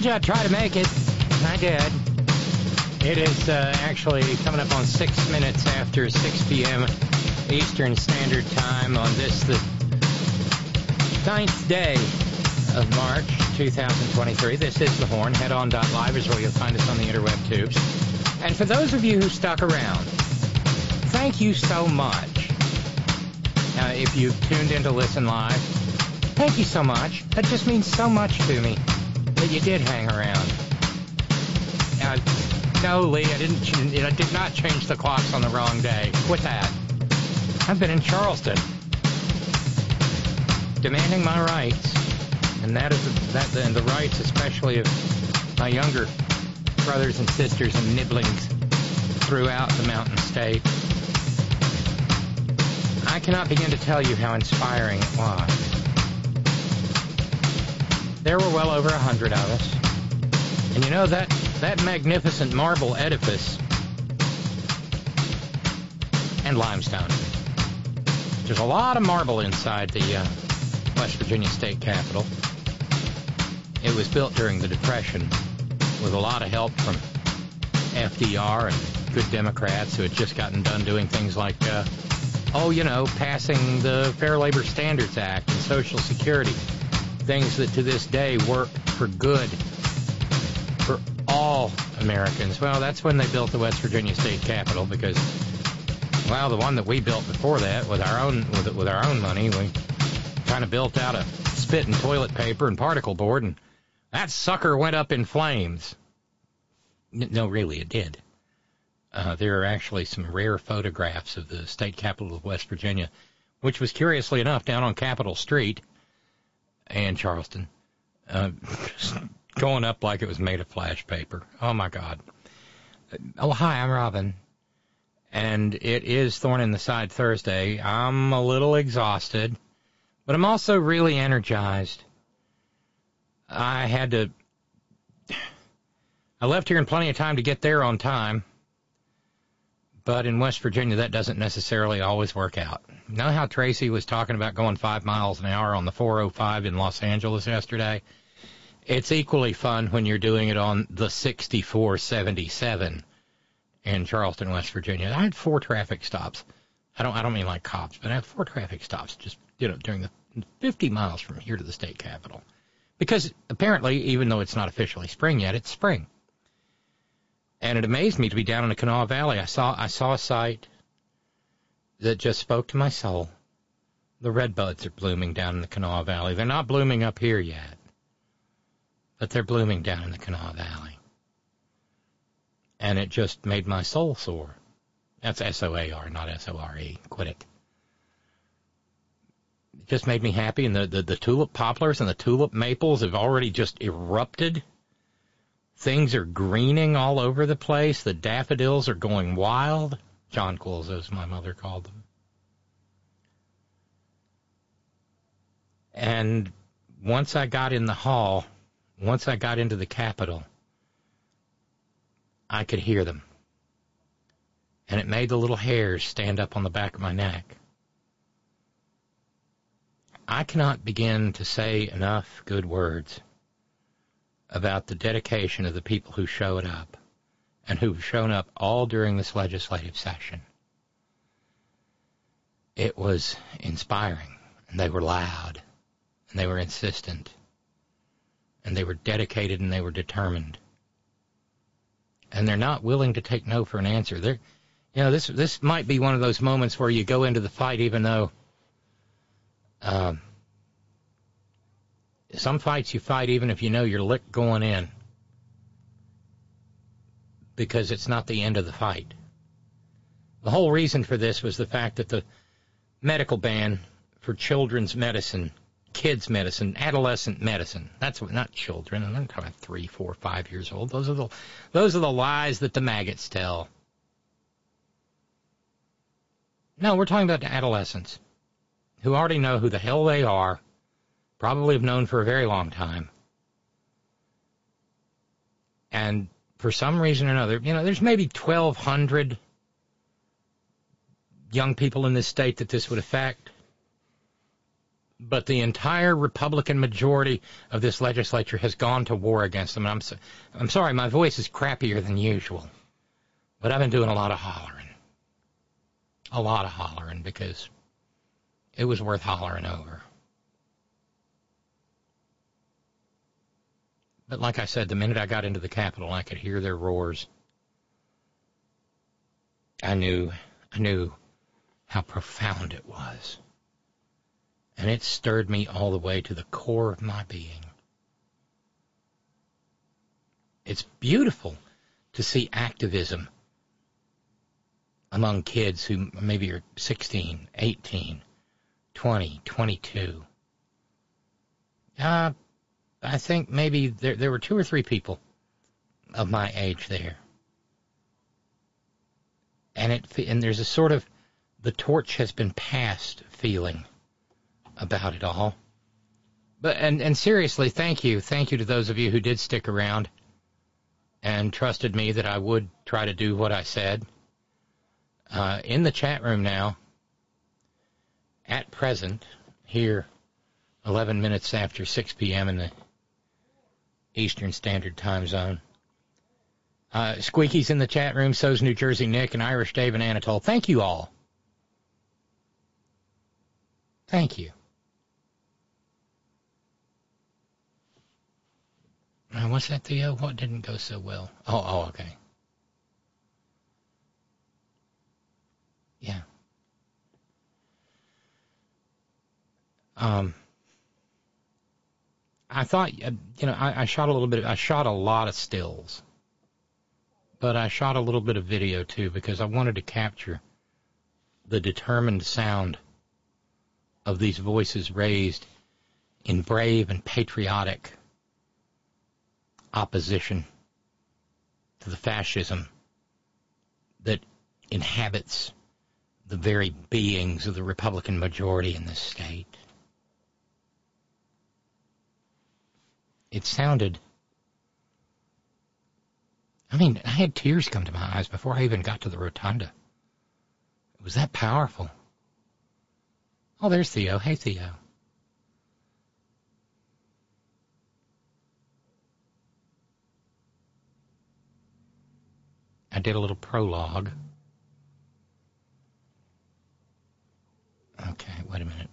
Told you I'd try to make it. and I did. It is uh, actually coming up on six minutes after 6 p.m. Eastern Standard Time on this, the ninth day of March 2023. This is The Horn. Head on live is where you'll find us on the interweb tubes. And for those of you who stuck around, thank you so much. Uh, if you've tuned in to listen live, thank you so much. That just means so much to me that you did hang around. Uh, no, Lee, I didn't. I did not change the clocks on the wrong day. Quit that. I've been in Charleston, demanding my rights, and that is that, and the rights, especially of my younger brothers and sisters and nibblings throughout the Mountain State. I cannot begin to tell you how inspiring it was. There were well over a hundred of us. And you know that that magnificent marble edifice and limestone. There's a lot of marble inside the uh, West Virginia State Capitol. It was built during the Depression with a lot of help from FDR and good Democrats who had just gotten done doing things like, uh, oh, you know, passing the Fair Labor Standards Act and Social Security things that to this day work for good for all Americans. Well, that's when they built the West Virginia State Capitol because, well, the one that we built before that with our own with, with our own money, we kind of built out of spit and toilet paper and particle board, and that sucker went up in flames. No, really, it did. Uh, there are actually some rare photographs of the state capitol of West Virginia, which was curiously enough down on Capitol Street and Charleston, uh, going up like it was made of flash paper. Oh my God. Oh, hi, I'm Robin. And it is Thorn in the Side Thursday. I'm a little exhausted, but I'm also really energized. I had to, I left here in plenty of time to get there on time. But in West Virginia, that doesn't necessarily always work out. Know how Tracy was talking about going five miles an hour on the 405 in Los Angeles yesterday? It's equally fun when you're doing it on the 6477 in Charleston, West Virginia. I had four traffic stops. I don't, I don't mean like cops, but I had four traffic stops just, you know, during the 50 miles from here to the state capitol. Because apparently, even though it's not officially spring yet, it's spring and it amazed me to be down in the Kanawha Valley. I saw I saw a sight that just spoke to my soul. The red buds are blooming down in the Kanawha Valley. They're not blooming up here yet, but they're blooming down in the Kanawha Valley. And it just made my soul soar. That's S O A R, not S O R E. Quit it. It just made me happy, and the, the, the tulip poplars and the tulip maples have already just erupted. Things are greening all over the place. The daffodils are going wild. Jonquils, as my mother called them. And once I got in the hall, once I got into the Capitol, I could hear them. And it made the little hairs stand up on the back of my neck. I cannot begin to say enough good words about the dedication of the people who showed up and who've shown up all during this legislative session. It was inspiring, and they were loud, and they were insistent, and they were dedicated, and they were determined. And they're not willing to take no for an answer. They're, you know, this this might be one of those moments where you go into the fight even though um, some fights you fight even if you know you're licked going in because it's not the end of the fight. The whole reason for this was the fact that the medical ban for children's medicine, kids medicine, adolescent medicine. That's what, not children. I'm talking about three, four, five years old. Those are the those are the lies that the maggots tell. No, we're talking about adolescents who already know who the hell they are, probably have known for a very long time. And for some reason or another, you know, there's maybe 1,200 young people in this state that this would affect. But the entire Republican majority of this legislature has gone to war against them. And I'm, so, I'm sorry, my voice is crappier than usual. But I've been doing a lot of hollering. A lot of hollering because it was worth hollering over. But like I said, the minute I got into the Capitol, I could hear their roars. I knew, I knew how profound it was. And it stirred me all the way to the core of my being. It's beautiful to see activism among kids who maybe are 16, 18, 20, 22. Uh, I think maybe there, there were two or three people of my age there. And it, and there's a sort of, the torch has been passed feeling about it all. But and and seriously, thank you, thank you to those of you who did stick around and trusted me that I would try to do what I said. Uh, in the chat room now, at present, here, 11 minutes after 6 p.m. in the Eastern Standard Time Zone. Uh, Squeaky's in the chat room, so's New Jersey Nick and Irish Dave and Anatole. Thank you all. Thank you. Uh, what's that, Theo? What didn't go so well? Oh, oh, okay. Yeah. Um, I thought, uh, you know, I, I shot a little bit. I shot a lot of stills, but I shot a little bit of video too because I wanted to capture the determined sound of these voices raised in brave and patriotic opposition to the fascism that inhabits the very beings of the Republican majority in this state. It sounded. I mean, I had tears come to my eyes before I even got to the rotunda. It was that powerful. Oh, there's Theo. Hey, Theo. I did a little prologue. Okay, wait a minute.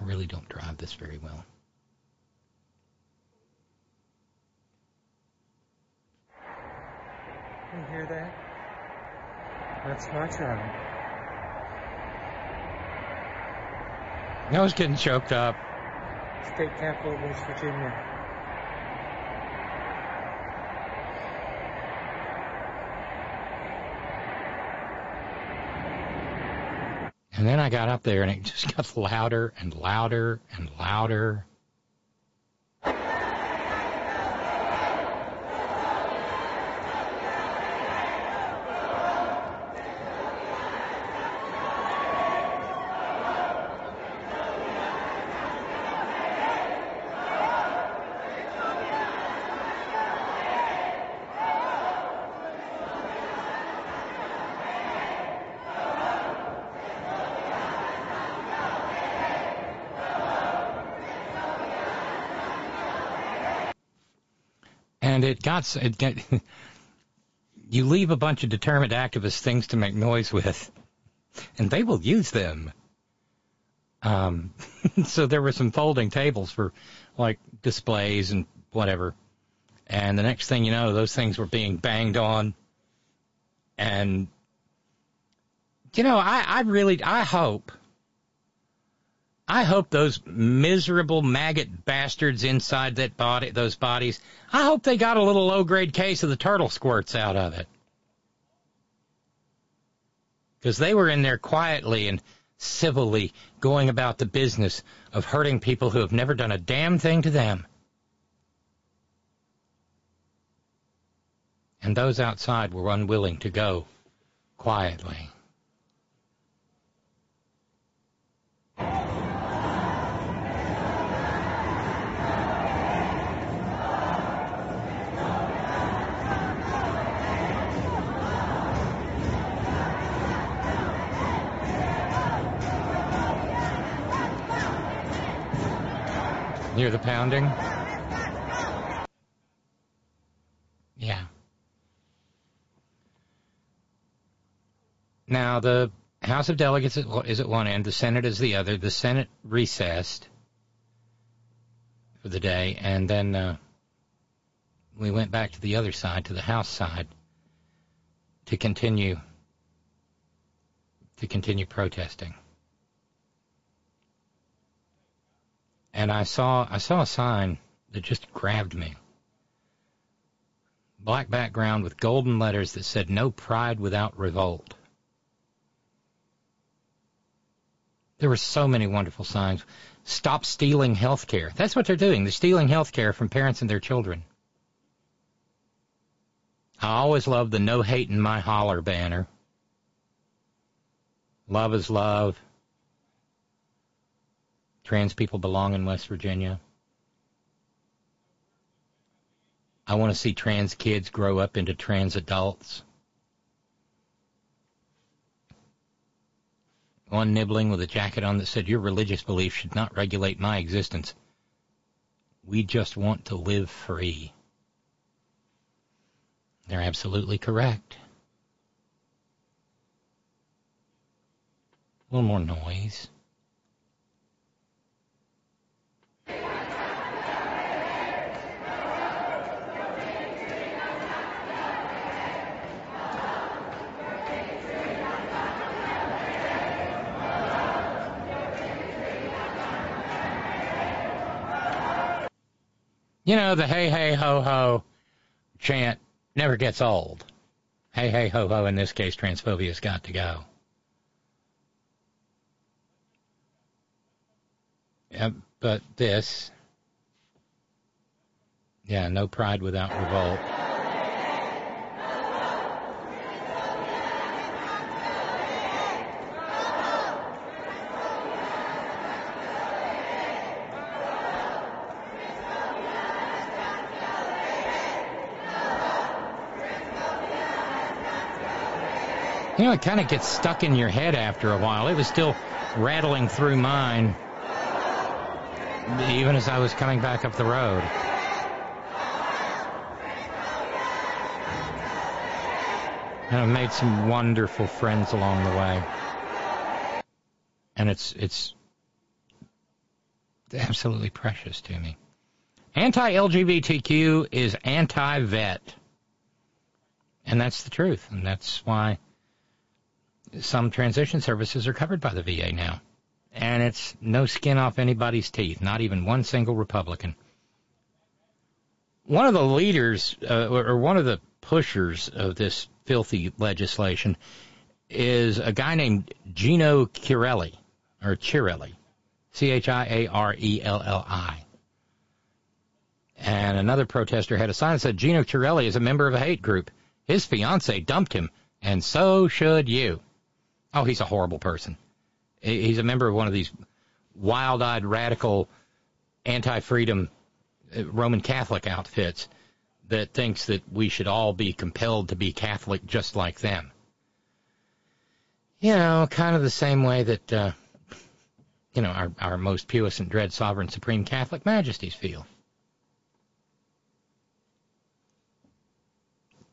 I really don't drive this very well. Can you hear that? That's my child. I was getting choked up. State capital of West Virginia. And then I got up there and it just got louder and louder and louder. It you leave a bunch of determined activists things to make noise with, and they will use them. Um, so there were some folding tables for like displays and whatever. And the next thing you know, those things were being banged on. And, you know, I, I really, I hope, I hope those miserable maggot bastards inside that body, those bodies, I hope they got a little low grade case of the turtle squirts out of it. Because they were in there quietly and civilly going about the business of hurting people who have never done a damn thing to them. And those outside were unwilling to go quietly. Hear the pounding? Yeah. Now, the House of Delegates is at one end, the Senate is the other. The Senate recessed for the day, and then uh, we went back to the other side, to the House side, to continue to continue protesting. And I saw I saw a sign that just grabbed me. Black background with golden letters that said "No pride without revolt." There were so many wonderful signs. Stop stealing health care. That's what they're doing. They're stealing health care from parents and their children. I always loved the No Hate in My Holler banner. Love is love. Trans people belong in West Virginia. I want to see trans kids grow up into trans adults. One nibbling with a jacket on that said, Your religious belief should not regulate my existence. We just want to live free. They're absolutely correct. A little more noise. You know, the hey, hey, ho, ho chant never gets old. Hey, hey, ho, ho, in this case, transphobia's got to go. Yeah, but this, yeah, no pride without revolt. You know, it kind of gets stuck in your head after a while. It was still rattling through mine, even as I was coming back up the road. And I've made some wonderful friends along the way. And it's it's absolutely precious to me. Anti-LGBTQ is anti-vet. And that's the truth. And that's why some transition services are covered by the VA now. And it's no skin off anybody's teeth, not even one single Republican. One of the leaders, uh, or one of the pushers of this filthy legislation is a guy named Geno Chiarelli, or Chiarelli, C-H-I-A-R-E-L-L-I. And another protester had a sign that said Geno Chiarelli is a member of a hate group. His fiance dumped him, and so should you. Oh, he's a horrible person. He's a member of one of these wild-eyed, radical, anti-freedom uh, Roman Catholic outfits that thinks that we should all be compelled to be Catholic just like them. You know, kind of the same way that, uh, you know, our, our most puissant, dread, sovereign, supreme Catholic majesties feel.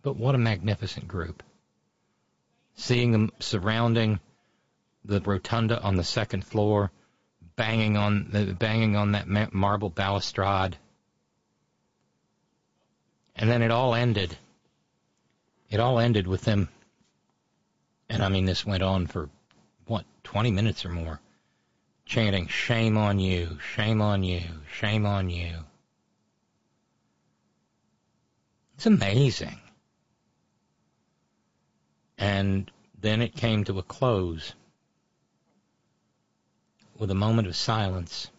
But what a magnificent group. Seeing them surrounding the rotunda on the second floor, banging on the banging on that marble balustrade. And then it all ended. It all ended with them and I mean this went on for what, 20 minutes or more chanting shame on you, shame on you, shame on you. It's amazing. And then it came to a close with a moment of silence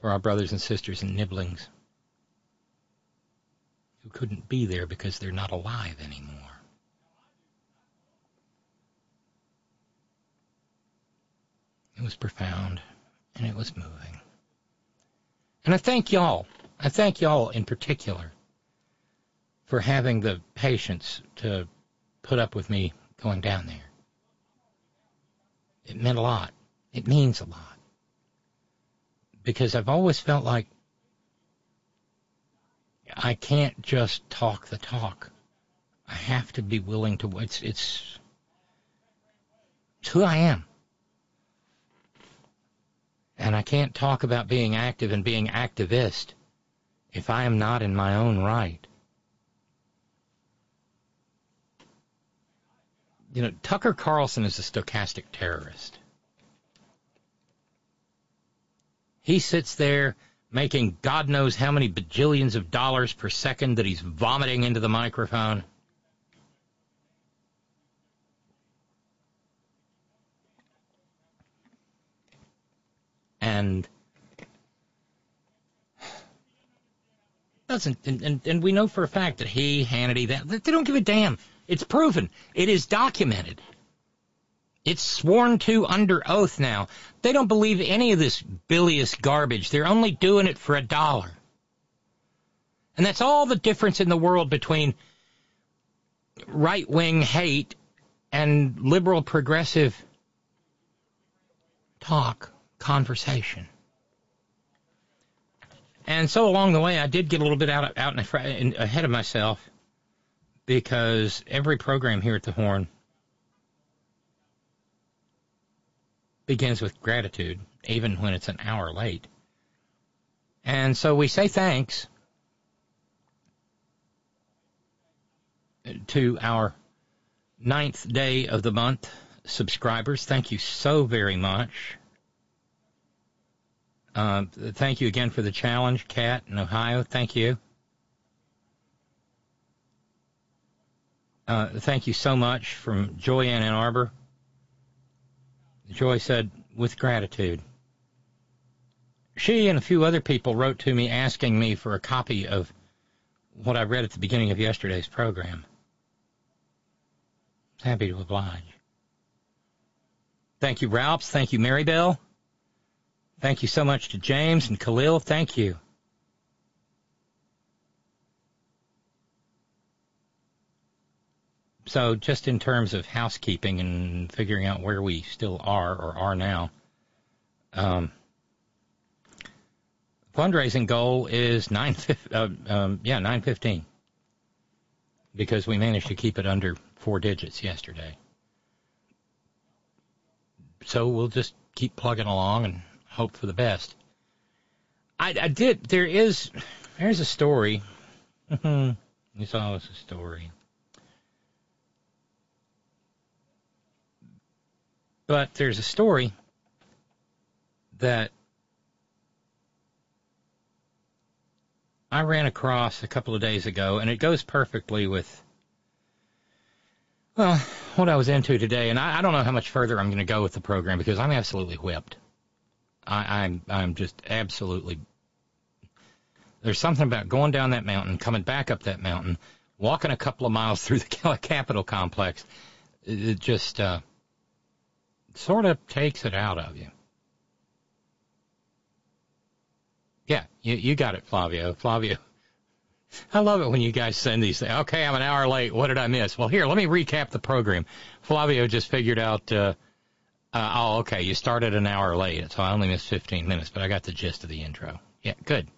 for our brothers and sisters in Nibblings who couldn't be there because they're not alive anymore. It was profound and it was moving. And I thank y'all. I thank y'all in particular for having the patience to put up with me going down there. It meant a lot. It means a lot. Because I've always felt like I can't just talk the talk. I have to be willing to. It's it's, it's who I am, and I can't talk about being active and being activist if I am not in my own right. You know, Tucker Carlson is a stochastic terrorist. He sits there making God knows how many bajillions of dollars per second that he's vomiting into the microphone. And doesn't and, and, and we know for a fact that he, Hannity, that they don't give a damn. It's proven. It is documented. It's sworn to under oath now. They don't believe any of this bilious garbage. They're only doing it for a dollar. And that's all the difference in the world between right wing hate and liberal progressive talk, conversation. And so along the way, I did get a little bit out, out in, ahead of myself because every program here at the Horn begins with gratitude, even when it's an hour late. And so we say thanks to our ninth day of the month subscribers. Thank you so very much. Uh, thank you again for the challenge, Kat in Ohio. Thank you. Uh, thank you so much from Joy Ann Ann Arbor. Joy said, with gratitude. She and a few other people wrote to me asking me for a copy of what I read at the beginning of yesterday's program. Happy to oblige. Thank you, Ralphs. Thank you, Marybell. Thank you so much to James and Khalil. Thank you. So, just in terms of housekeeping and figuring out where we still are or are now, um, fundraising goal is nine uh, um, yeah nine fifteen because we managed to keep it under four digits yesterday. So we'll just keep plugging along and hope for the best. I, I did. There is. There's a story. you saw us a story. But there's a story that I ran across a couple of days ago, and it goes perfectly with, well, what I was into today. And I, I don't know how much further I'm going to go with the program because I'm absolutely whipped. I, I'm I'm just absolutely. There's something about going down that mountain, coming back up that mountain, walking a couple of miles through the Capitol complex. It just uh, sort of takes it out of you. Yeah, you, you got it, Flavio. Flavio. I love it when you guys send these things. Okay, I'm an hour late. What did I miss? Well, here, let me recap the program. Flavio just figured out, uh, uh, oh, okay, you started an hour late, so I only missed 15 minutes, but I got the gist of the intro. Yeah, good.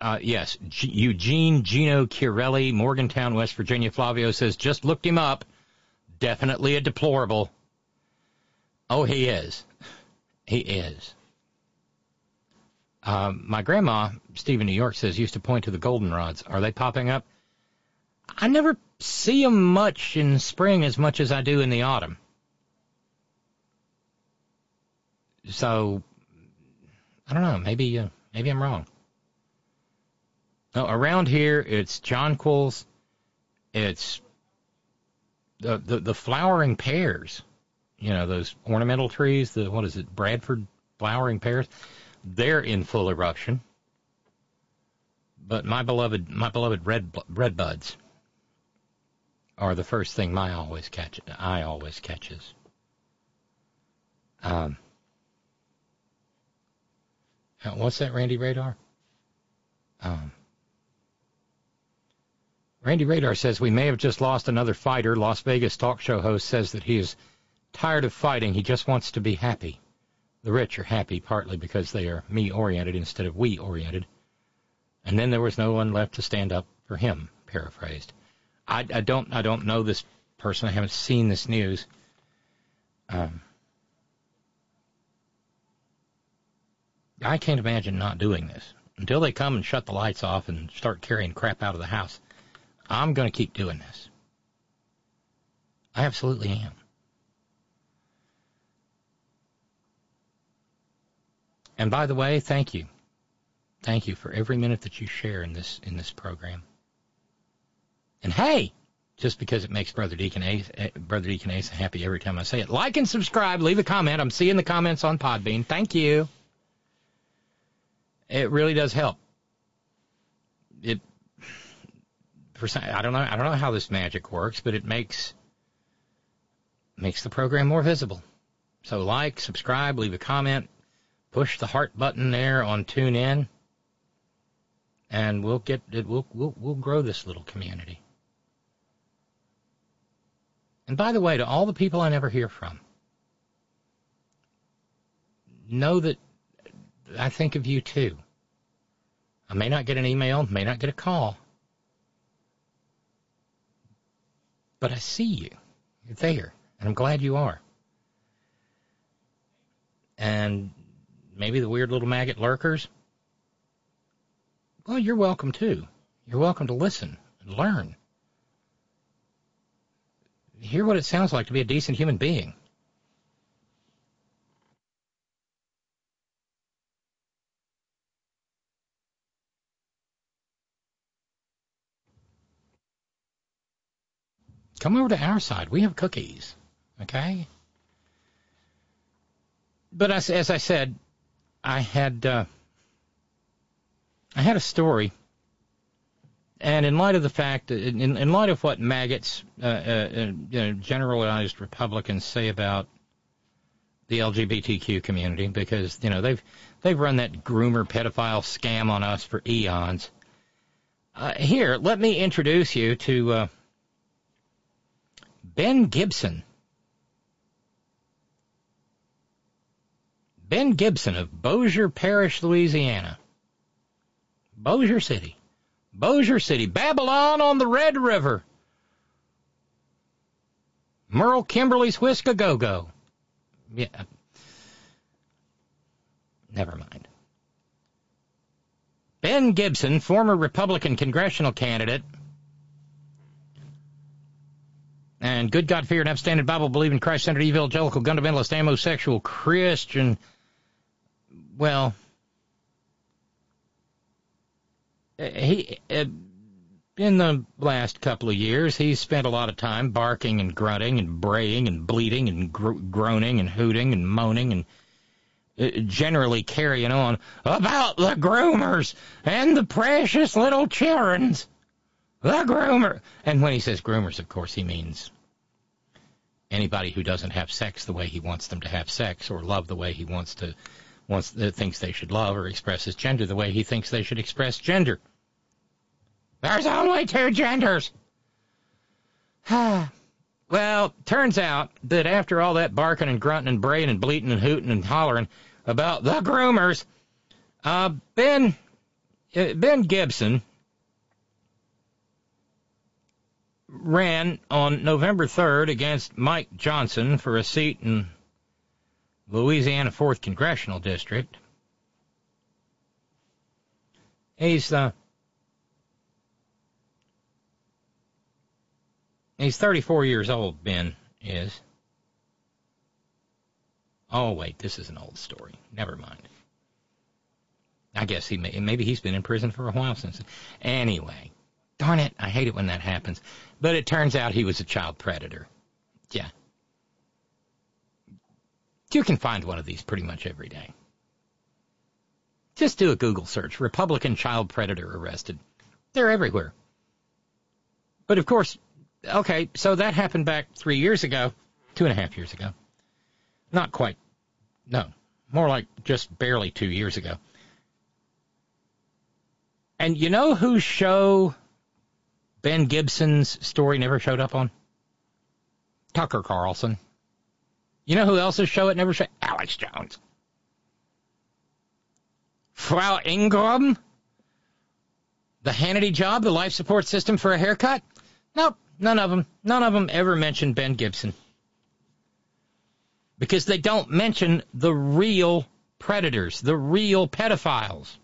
Uh, yes, G- Eugene Geno Chiarelli, Morgantown, West Virginia. Flavio says, just looked him up. Definitely a deplorable. Oh, he is. He is. Um, my grandma, Steve in New York, says used to point to the goldenrods. Are they popping up? I never see them much in spring as much as I do in the autumn. So, I don't know. Maybe uh, maybe I'm wrong. No, around here it's jonquils, it's the, the the flowering pears. You know those ornamental trees. The what is it? Bradford flowering pears. They're in full eruption. But my beloved my beloved red red buds are the first thing my always catch I always catches. Um, what's that, Randy Radar? Um, Randy Radar says we may have just lost another fighter. Las Vegas talk show host says that he is tired of fighting. He just wants to be happy. The rich are happy partly because they are me oriented instead of we oriented. And then there was no one left to stand up for him, paraphrased. I, I don't I don't know this person. I haven't seen this news. Um, I can't imagine not doing this until they come and shut the lights off and start carrying crap out of the house. I'm going to keep doing this. I absolutely am. And by the way, thank you. Thank you for every minute that you share in this in this program. And hey, just because it makes Brother Deacon Ace, eh, Brother Deacon Ace happy every time I say it, like and subscribe, leave a comment. I'm seeing the comments on Podbean. Thank you. It really does help. It for some, I don't know I don't know how this magic works, but it makes makes the program more visible. So like, subscribe, leave a comment, push the heart button there on TuneIn, and we'll get it. We'll we'll we'll grow this little community. And by the way, to all the people I never hear from, know that I think of you too. I may not get an email, may not get a call, but I see you. You're there, and I'm glad you are. And maybe the weird little maggot lurkers, well, you're welcome too. You're welcome to listen and learn. Hear what it sounds like to be a decent human being. Come over to our side. We have cookies. Okay? But as, as I said, I had uh, I had a story, and in light of the fact, in, in light of what maggots, uh, uh, uh, you know, generalized Republicans say about the LGBTQ community, because you know they've they've run that groomer pedophile scam on us for eons. Uh, here, let me introduce you to uh, Ben Gibson. Ben Gibson of Bossier Parish, Louisiana. Bossier City. Bossier City. Babylon on the Red River. Merle Kimberly's Whisk a Go Go. Yeah. Never mind. Ben Gibson, former Republican congressional candidate, and good God fearing, upstanding, Bible believing, Christ centered, evangelical, fundamentalist, homosexual, Christian, well, he uh, in the last couple of years he's spent a lot of time barking and grunting and braying and bleating and gro- groaning and hooting and moaning and uh, generally carrying on about the groomers and the precious little childrens. The groomer. And when he says groomers, of course, he means anybody who doesn't have sex the way he wants them to have sex or love the way he wants to wants uh, thinks they should love or express his gender the way he thinks they should express gender. There's only two genders. well, turns out that after all that barking and grunting and braying and bleating and hooting and hollering about the groomers, uh, Ben uh, Ben Gibson ran on November 3rd against Mike Johnson for a seat in Louisiana 4th Congressional District. He's uh, he's 34 years old. Ben is. Oh wait, this is an old story. Never mind. I guess he may, maybe he's been in prison for a while since. Anyway, darn it, I hate it when that happens. But it turns out he was a child predator. Yeah. You can find one of these pretty much every day. Just do a Google search. Republican child predator arrested. They're everywhere. But of course, okay, so that happened back three years ago, two and a half years ago. Not quite. No. More like just barely two years ago. And you know whose show Ben Gibson's story never showed up on? Tucker Carlson. You know who else's show it never showed? Alex Jones. Frau Ingraham? The Hannity job, the life support system for a haircut? Nope, none of them. None of them ever mentioned Ben Gibson. Because they don't mention the real predators, the real pedophiles.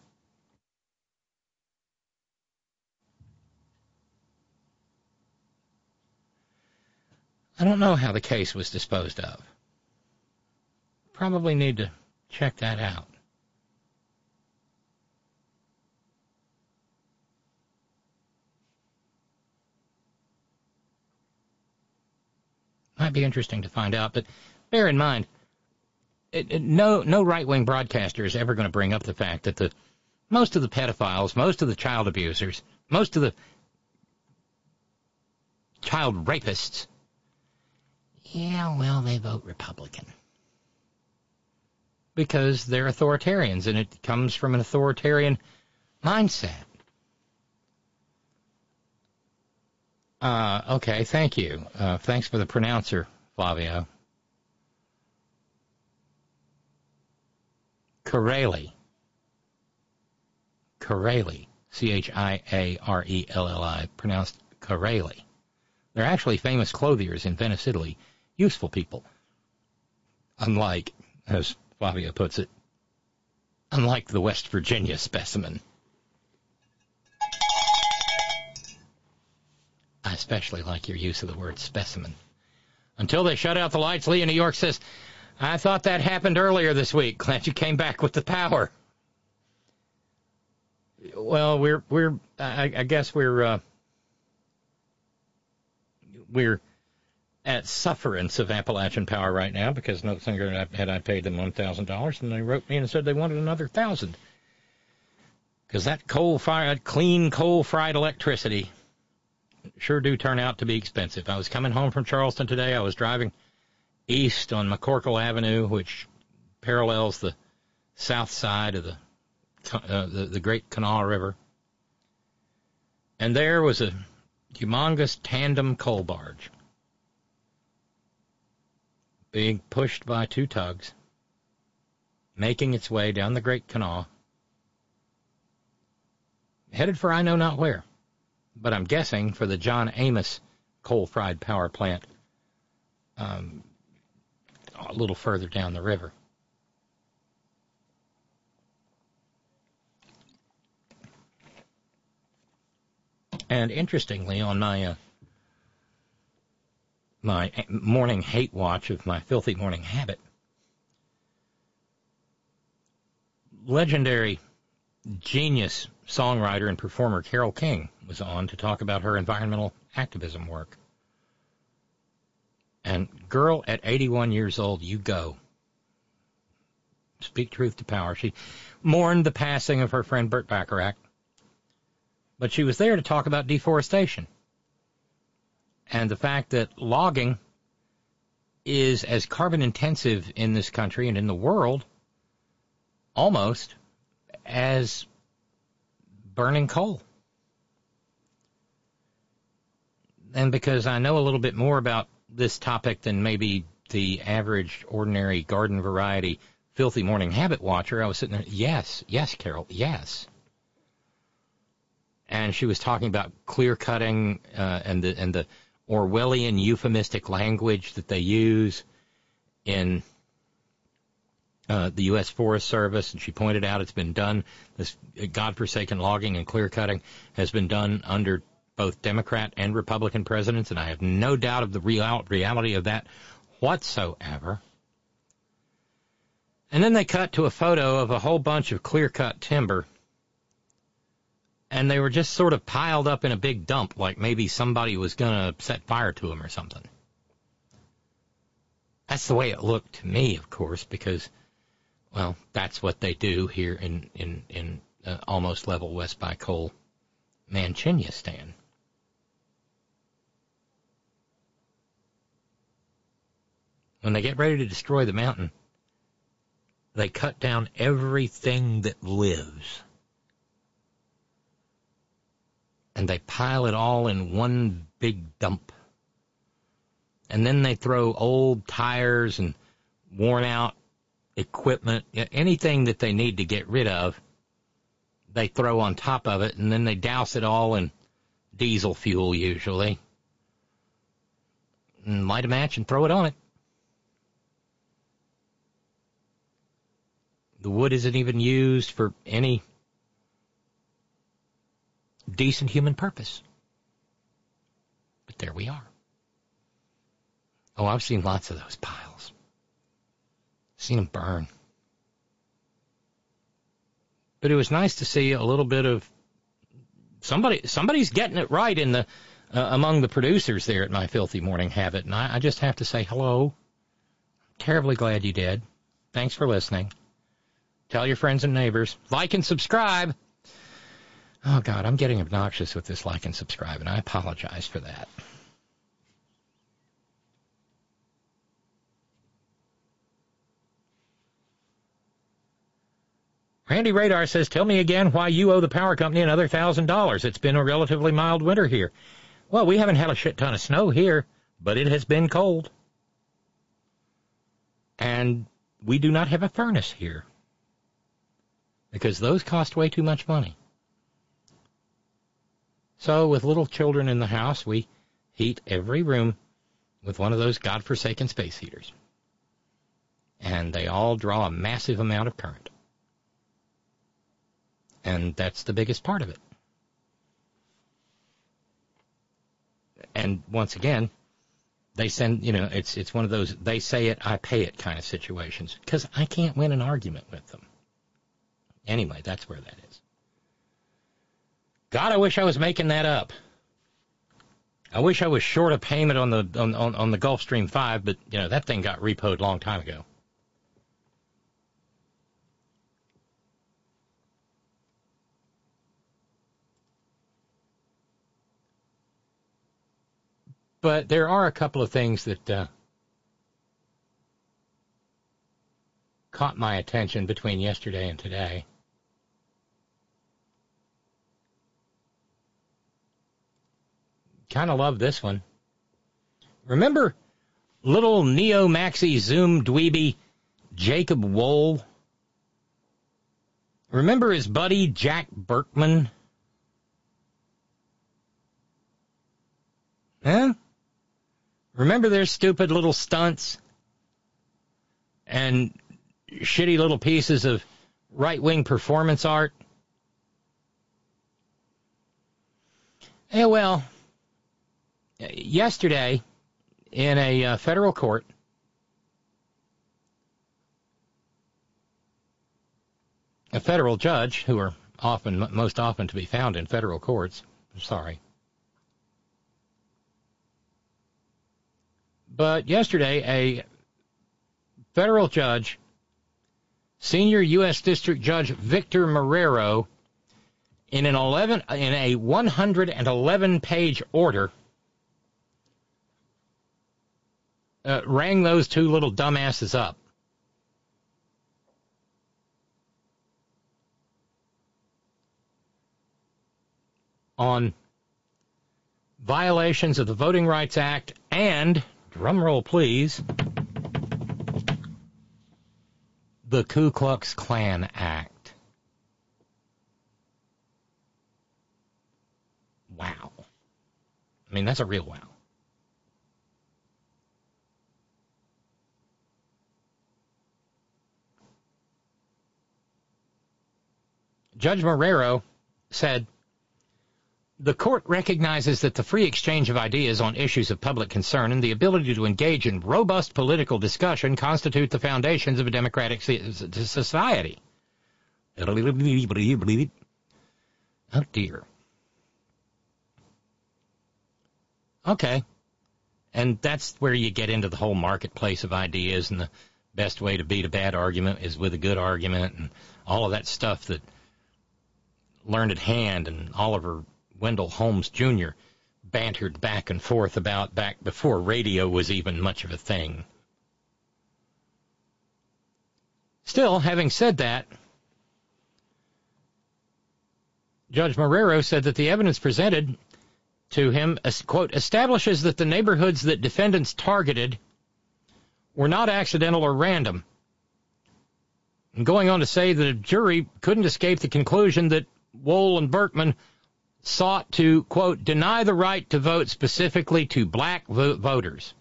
I don't know how the case was disposed of. Probably need to check that out. Might be interesting to find out, but bear in mind, it, it, no no right wing broadcaster is ever going to bring up the fact that the most of the pedophiles, most of the child abusers, most of the child rapists yeah, well, they vote Republican. Because they're authoritarians, and it comes from an authoritarian mindset. Uh, okay, thank you. Uh, thanks for the pronouncer, Flavio. Chiarelli. Chiarelli. C-H-I-A-R-E-L-L-I, pronounced Chiarelli. They're actually famous clothiers in Venice, Italy useful people. Unlike, as Flavio puts it, unlike the West Virginia specimen. I especially like your use of the word specimen. Until they shut out the lights, Lee in New York says, I thought that happened earlier this week. Glad you came back with the power. Well, we're we're I, I guess we're uh, we're at sufferance of Appalachian Power right now because no sooner had I paid them one thousand dollars, and they wrote me and said they wanted another thousand. Because that coal fired, clean coal fried electricity sure do turn out to be expensive. I was coming home from Charleston today. I was driving east on McCorkle Avenue, which parallels the south side of the uh, the, the Great Kanawha River, and there was a humongous tandem coal barge being pushed by two tugs, making its way down the Great Kanawha, headed for I know not where, but I'm guessing for the John Amos coal-fired power plant um, a little further down the river. And interestingly, on my uh, my morning hate watch of my filthy morning habit. Legendary genius songwriter and performer Carole King was on to talk about her environmental activism work. And girl, at 81 years old, you go. Speak truth to power. She mourned the passing of her friend Burt Bacharach, but she was there to talk about deforestation and the fact that logging is as carbon intensive in this country and in the world almost as burning coal. And because I know a little bit more about this topic than maybe the average, ordinary garden variety filthy morning habit watcher, I was sitting there, yes, yes, Carol, yes. and she was talking about clear cutting uh, and the and the Orwellian euphemistic language that they use in uh, the U.S. Forest Service, and she pointed out it's been done. This godforsaken logging and clear cutting has been done under both Democrat and Republican presidents, and I have no doubt of the real reality of that whatsoever. And then they cut to a photo of a whole bunch of clear cut timber, and they were just sort of piled up in a big dump, like maybe somebody was going to set fire to them or something. That's the way it looked to me, of course, because, well, that's what they do here in in in uh, almost level West by Coal, Manchinistan. When they get ready to destroy the mountain, they cut down everything that lives. And they pile it all in one big dump and then they throw old tires and worn out equipment, anything that they need to get rid of, they throw on top of it, and then they douse it all in diesel fuel usually, and light a match and throw it on it. The wood isn't even used for any decent human purpose. But there we are. Oh, I've seen lots of those piles. Seen them burn. But it was nice to see a little bit of somebody. Somebody's getting it right in the uh, among the producers there at my filthy morning habit, and I, I just have to say hello. Terribly glad you did. Thanks for listening. Tell your friends and neighbors. Like and subscribe. Oh God, I'm getting obnoxious with this like and subscribe, and I apologize for that. Randy Radar says, tell me again why you owe the power company another thousand dollars. It's been a relatively mild winter here. Well, we haven't had a shit ton of snow here, but it has been cold. And we do not have a furnace here. Because those cost way too much money. So with little children in the house, we heat every room with one of those godforsaken space heaters. And they all draw a massive amount of current. And that's the biggest part of it. And once again, they send, you know, it's, it's one of those they say it, I pay it kind of situations because I can't win an argument with them. Anyway, that's where that is. God, I wish I was making that up. I wish I was short a payment on the on, on, on the Gulfstream 5, but you know that thing got repoed a long time ago. But there are a couple of things that uh, caught my attention between yesterday and today. Kind of love this one. Remember little Neo Maxi Zoom dweeby Jacob Wohl? Remember his buddy Jack Burkman? Huh? Remember their stupid little stunts and shitty little pieces of right wing performance art? Yeah, well, yesterday in a uh, federal court, a federal judge, who are often, most often to be found in federal courts, sorry, But yesterday, a federal judge, senior U.S. District Judge Victor Marrero, in an 11 in a 111 page order, uh, rang those two little dumbasses up. On violations of the Voting Rights Act and drum roll please, the Ku Klux Klan Act. Wow. I mean, that's a real wow. Judge Marrero said, the court recognizes that the free exchange of ideas on issues of public concern and the ability to engage in robust political discussion constitute the foundations of a democratic society. Oh dear. Okay. And that's where you get into the whole marketplace of ideas and the best way to beat a bad argument is with a good argument and all of that stuff that Learned Hand and Oliver Wendell Holmes Jr. bantered back and forth about back before radio was even much of a thing. Still, having said that, Judge Marrero said that the evidence presented to him, quote, establishes that the neighborhoods that defendants targeted were not accidental or random. And going on to say that a jury couldn't escape the conclusion that Wohl and Burkman sought to, quote, deny the right to vote specifically to black vo- voters.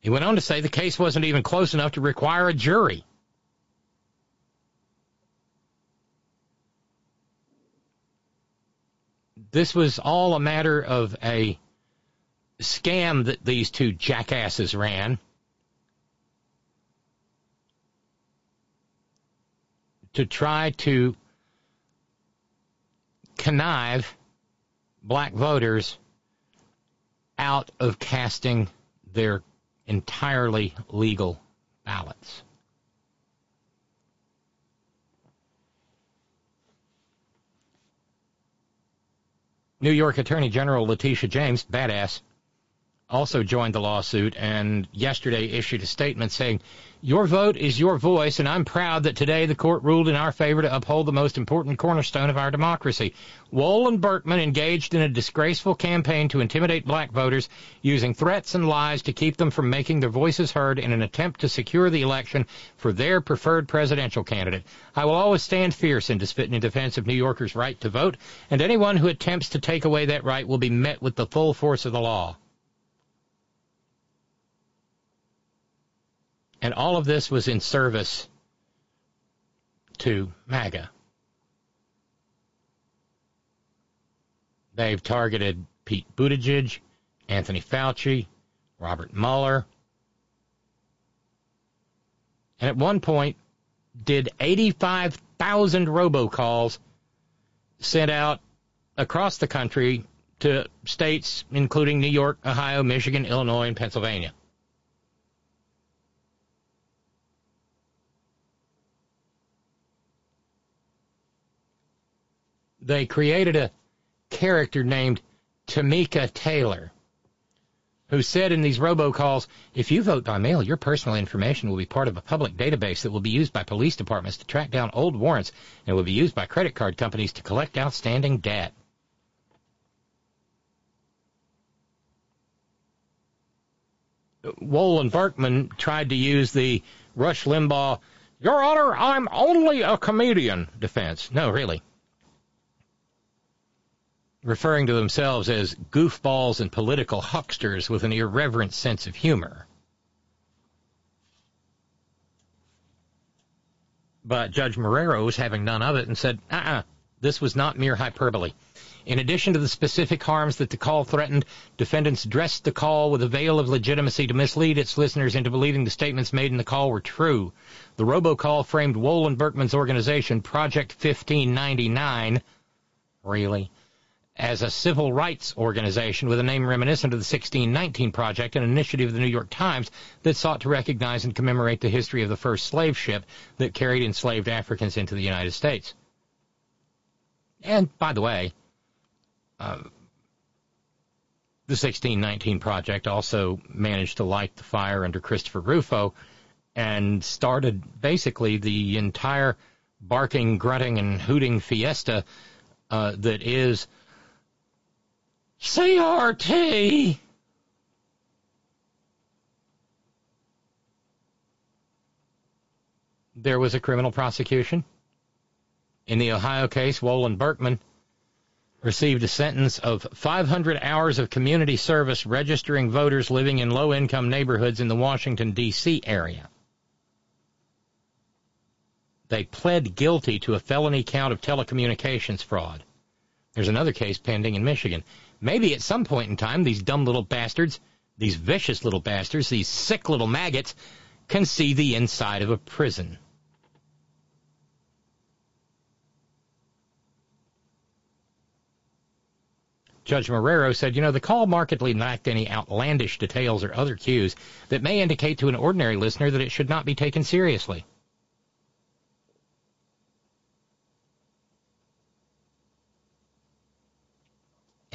He went on to say the case wasn't even close enough to require a jury. This was all a matter of a scam that these two jackasses ran. To try to connive black voters out of casting their entirely legal ballots. New York Attorney General Letitia James, badass, also joined the lawsuit and yesterday issued a statement saying your vote is your voice, and I'm proud that today the court ruled in our favor to uphold the most important cornerstone of our democracy. Wohl and Burkman engaged in a disgraceful campaign to intimidate black voters, using threats and lies to keep them from making their voices heard in an attempt to secure the election for their preferred presidential candidate. I will always stand fierce in defense of New Yorkers' right to vote, and anyone who attempts to take away that right will be met with the full force of the law. And all of this was in service to MAGA. They've targeted Pete Buttigieg, Anthony Fauci, Robert Mueller. And at one point, did 85,000 robocalls sent out across the country to states including New York, Ohio, Michigan, Illinois, and Pennsylvania. They created a character named Tamika Taylor, who said in these robocalls, if you vote by mail, your personal information will be part of a public database that will be used by police departments to track down old warrants and will be used by credit card companies to collect outstanding debt. Wohl and Burkman tried to use the Rush Limbaugh, Your Honor, I'm only a comedian defense. No, really referring to themselves as goofballs and political hucksters with an irreverent sense of humor. But Judge Marrero was having none of it and said, uh uh-uh, uh this was not mere hyperbole. In addition to the specific harms that the call threatened, defendants dressed the call with a veil of legitimacy to mislead its listeners into believing the statements made in the call were true. The robocall framed Wohl and Burkman's organization, Project 1599, really, as a civil rights organization with a name reminiscent of the 1619 Project, an initiative of the New York Times that sought to recognize and commemorate the history of the first slave ship that carried enslaved Africans into the United States. And, by the way, uh, the 1619 Project also managed to light the fire under Christopher Rufo and started basically the entire barking, grunting, and hooting fiesta uh, that is CRT. There was a criminal prosecution. In the Ohio case, Wohl Burkman received a sentence of 500 hours of community service registering voters living in low income neighborhoods in the Washington, D.C. area. They pled guilty to a felony count of telecommunications fraud. There's another case pending in Michigan. Maybe at some point in time, these dumb little bastards, these vicious little bastards, these sick little maggots, can see the inside of a prison. Judge Marrero said, you know, the call markedly lacked any outlandish details or other cues that may indicate to an ordinary listener that it should not be taken seriously.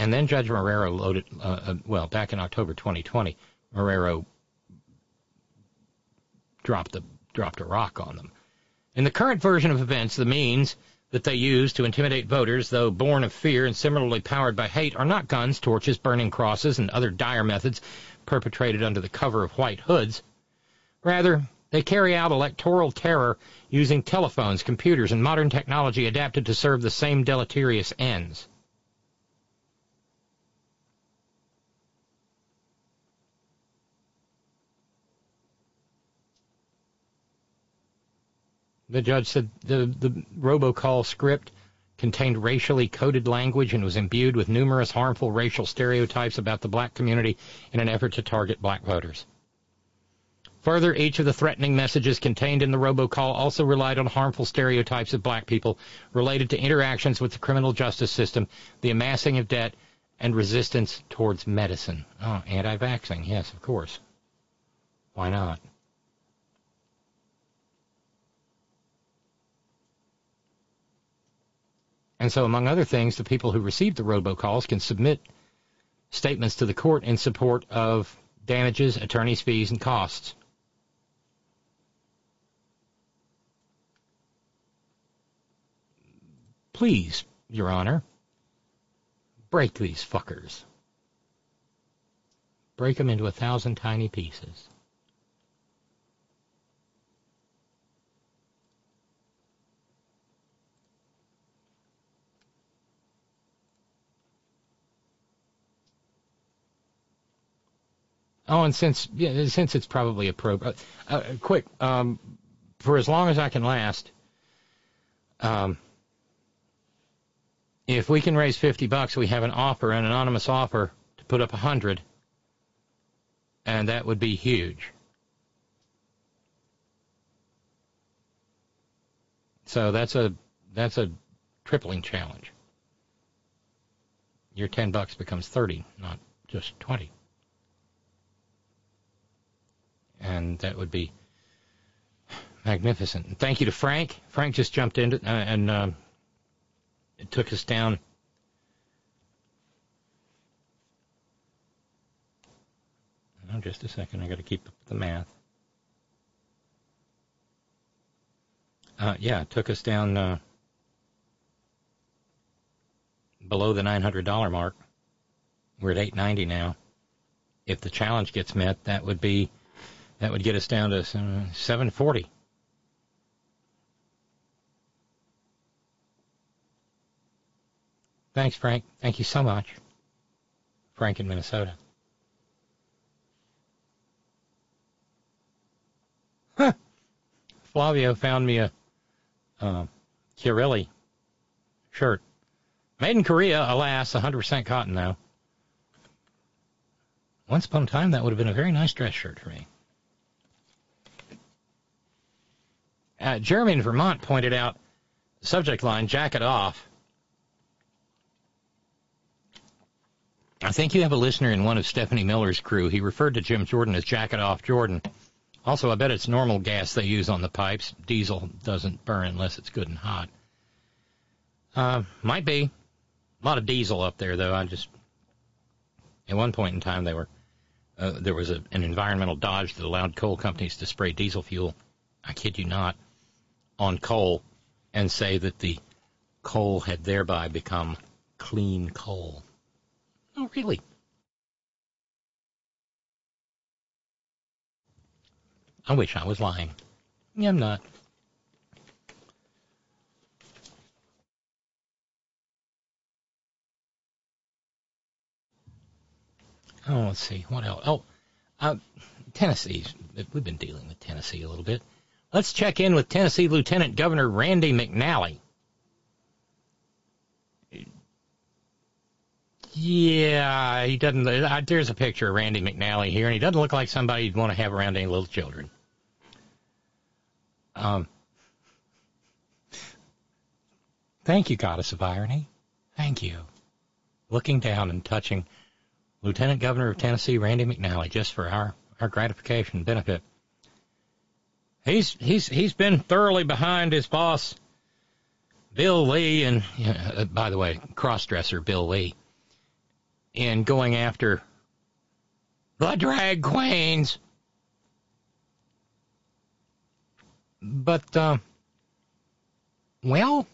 And then Judge Marrero loaded, uh, uh, well, back in October 2020, Marrero dropped the dropped a rock on them. In the current version of events, the means that they use to intimidate voters, though born of fear and similarly powered by hate, are not guns, torches, burning crosses, and other dire methods perpetrated under the cover of white hoods. Rather, they carry out electoral terror using telephones, computers, and modern technology adapted to serve the same deleterious ends. The judge said the, the robocall script contained racially coded language and was imbued with numerous harmful racial stereotypes about the black community in an effort to target black voters. Further, each of the threatening messages contained in the robocall also relied on harmful stereotypes of black people related to interactions with the criminal justice system, the amassing of debt, and resistance towards medicine. Oh, anti-vaxxing, yes, of course. Why not? And so, among other things, the people who received the robocalls can submit statements to the court in support of damages, attorney's fees, and costs. Please, Your Honor, break these fuckers. Break them into a thousand tiny pieces. Oh, and since yeah, since it's probably appropriate, uh, uh, quick, um, for as long as I can last, um, if we can raise fifty bucks, we have an offer, an anonymous offer to put up a hundred, and that would be huge. So that's a that's a tripling challenge. Your ten bucks becomes thirty, not just twenty. And that would be magnificent. And thank you to Frank. Frank just jumped in uh, and uh, it took us down. Oh, just a second. I got to keep up the math. Uh, yeah, it took us down uh, below the $900 mark. We're at 890 now. If the challenge gets met, that would be that would get us down to 740. Thanks, Frank. Thank you so much. Frank in Minnesota. Huh. Flavio found me a uh, shirt. Made in Korea, alas, 100% cotton though. Once upon a time, that would have been a very nice dress shirt for me. Uh, Jeremy in Vermont pointed out the subject line, jacket off. I think you have a listener in one of Stephanie Miller's crew. He referred to Jim Jordan as jacket off Jordan. Also, I bet it's normal gas they use on the pipes. Diesel doesn't burn unless it's good and hot. Uh, might be. A lot of diesel up there, though. I just, at one point in time, they were, uh, there was a, an environmental dodge that allowed coal companies to spray diesel fuel. I kid you not on coal and say that the coal had thereby become clean coal. Oh, really? I wish I was lying. I'm not. Oh, let's see. What else? Oh, uh, We've been dealing with Tennessee a little bit. Let's check in with Tennessee Lieutenant Governor Randy McNally. Yeah, he doesn't. Uh, there's a picture of Randy McNally here, and he doesn't look like somebody you'd want to have around any little children. Um, thank you, Goddess of Irony. Thank you. Looking down and touching Lieutenant Governor of Tennessee Randy McNally just for our, our gratification and benefit. He's he's he's been thoroughly behind his boss, Bill Lee, and uh, by the way, crossdresser Bill Lee, in going after the drag queens. But uh, well,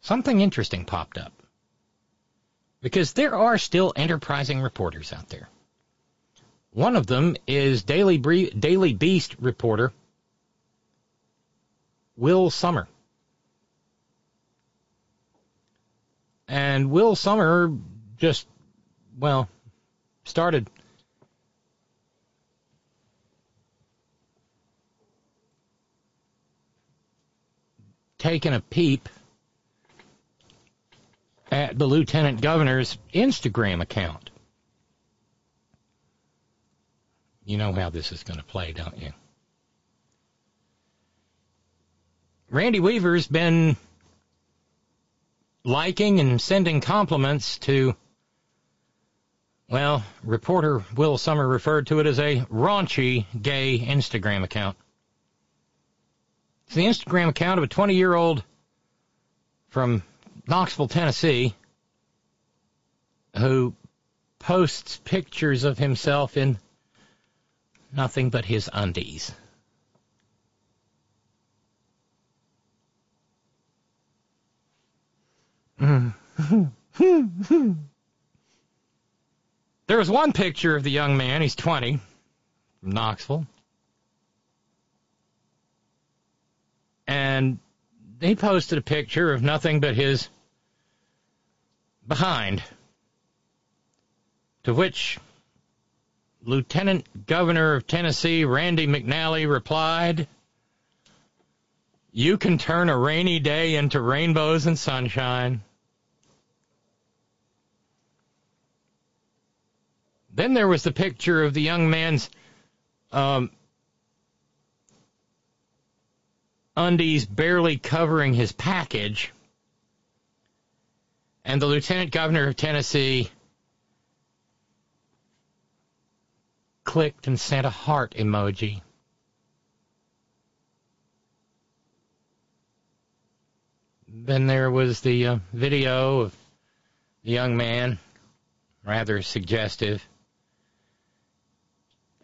something interesting popped up because there are still enterprising reporters out there. One of them is Daily, Bre- Daily Beast reporter Will Sommer. And Will Sommer just, well, started taking a peep at the lieutenant governor's Instagram account. You know how this is going to play, don't you? Randy Weaver's been liking and sending compliments to, well, reporter Will Sommer referred to it as a raunchy gay Instagram account. It's the Instagram account of a 20 year old from Knoxville, Tennessee, who posts pictures of himself in nothing but his undies. there was one picture of the young man, he's 20, from Knoxville. And he posted a picture of nothing but his behind. To which Lieutenant Governor of Tennessee Randy McNally replied, You can turn a rainy day into rainbows and sunshine. Then there was the picture of the young man's um, undies barely covering his package. And the Lieutenant Governor of Tennessee clicked and sent a heart emoji. Then there was the uh, video of the young man, rather suggestive,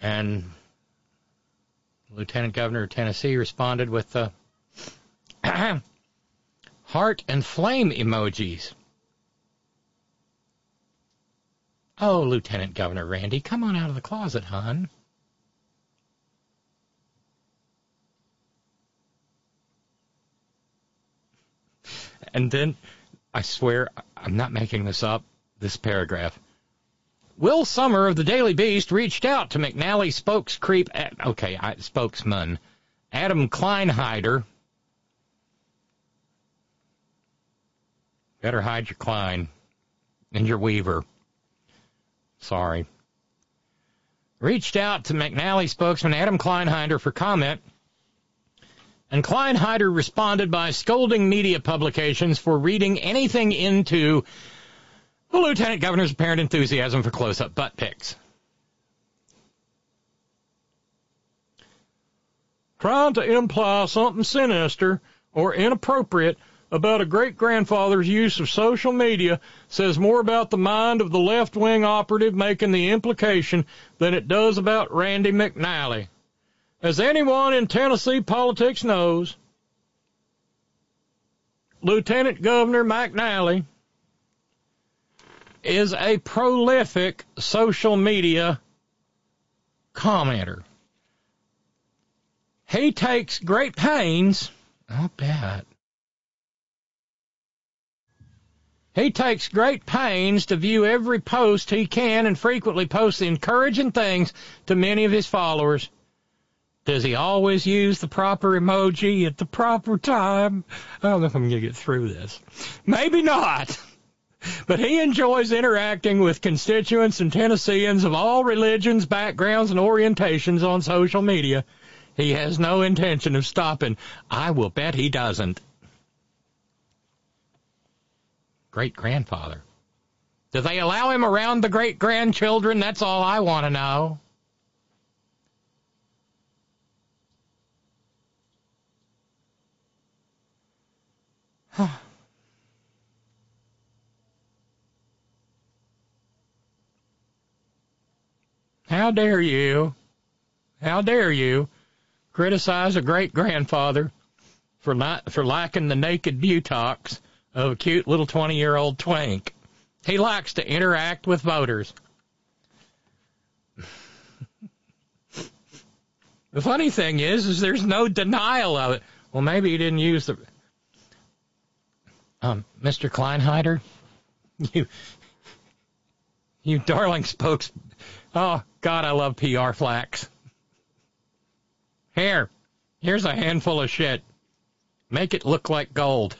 and Lieutenant Governor of Tennessee responded with the heart and flame emojis. Oh, Lieutenant Governor Randy, come on out of the closet, hon. And then, I swear, I'm not making this up, this paragraph. Will Sommer of the Daily Beast reached out to McNally spokescreep, okay, spokesman, Adam Kleinheider. Better hide your Klein and your Weaver. Sorry. Reached out to McNally spokesman Adam Kleinheider for comment, and Kleinheider responded by scolding media publications for reading anything into the lieutenant governor's apparent enthusiasm for close-up butt pics. Trying to imply something sinister or inappropriate about a great grandfather's use of social media says more about the mind of the left wing operative making the implication than it does about Randy McNally. As anyone in Tennessee politics knows, Lieutenant Governor McNally is a prolific social media commenter. He takes great pains, I'll bet, He takes great pains to view every post he can and frequently posts encouraging things to many of his followers. Does he always use the proper emoji at the proper time? I don't know if I'm going to get through this. Maybe not. But he enjoys interacting with constituents and Tennesseans of all religions, backgrounds, and orientations on social media. He has no intention of stopping. I will bet he doesn't. Great grandfather. Do they allow him around the great grandchildren? That's all I want to know. How dare you? How dare you criticize a great grandfather for not for lacking the naked buttocks of a cute little 20 year old twink? He likes to interact with voters. the funny thing is, is there's no denial of it. Well, maybe he didn't use the. Um, Mr. Kleinheider, you, you darling spokes. Oh God, I love PR flax. Here, here's a handful of shit. Make it look like gold.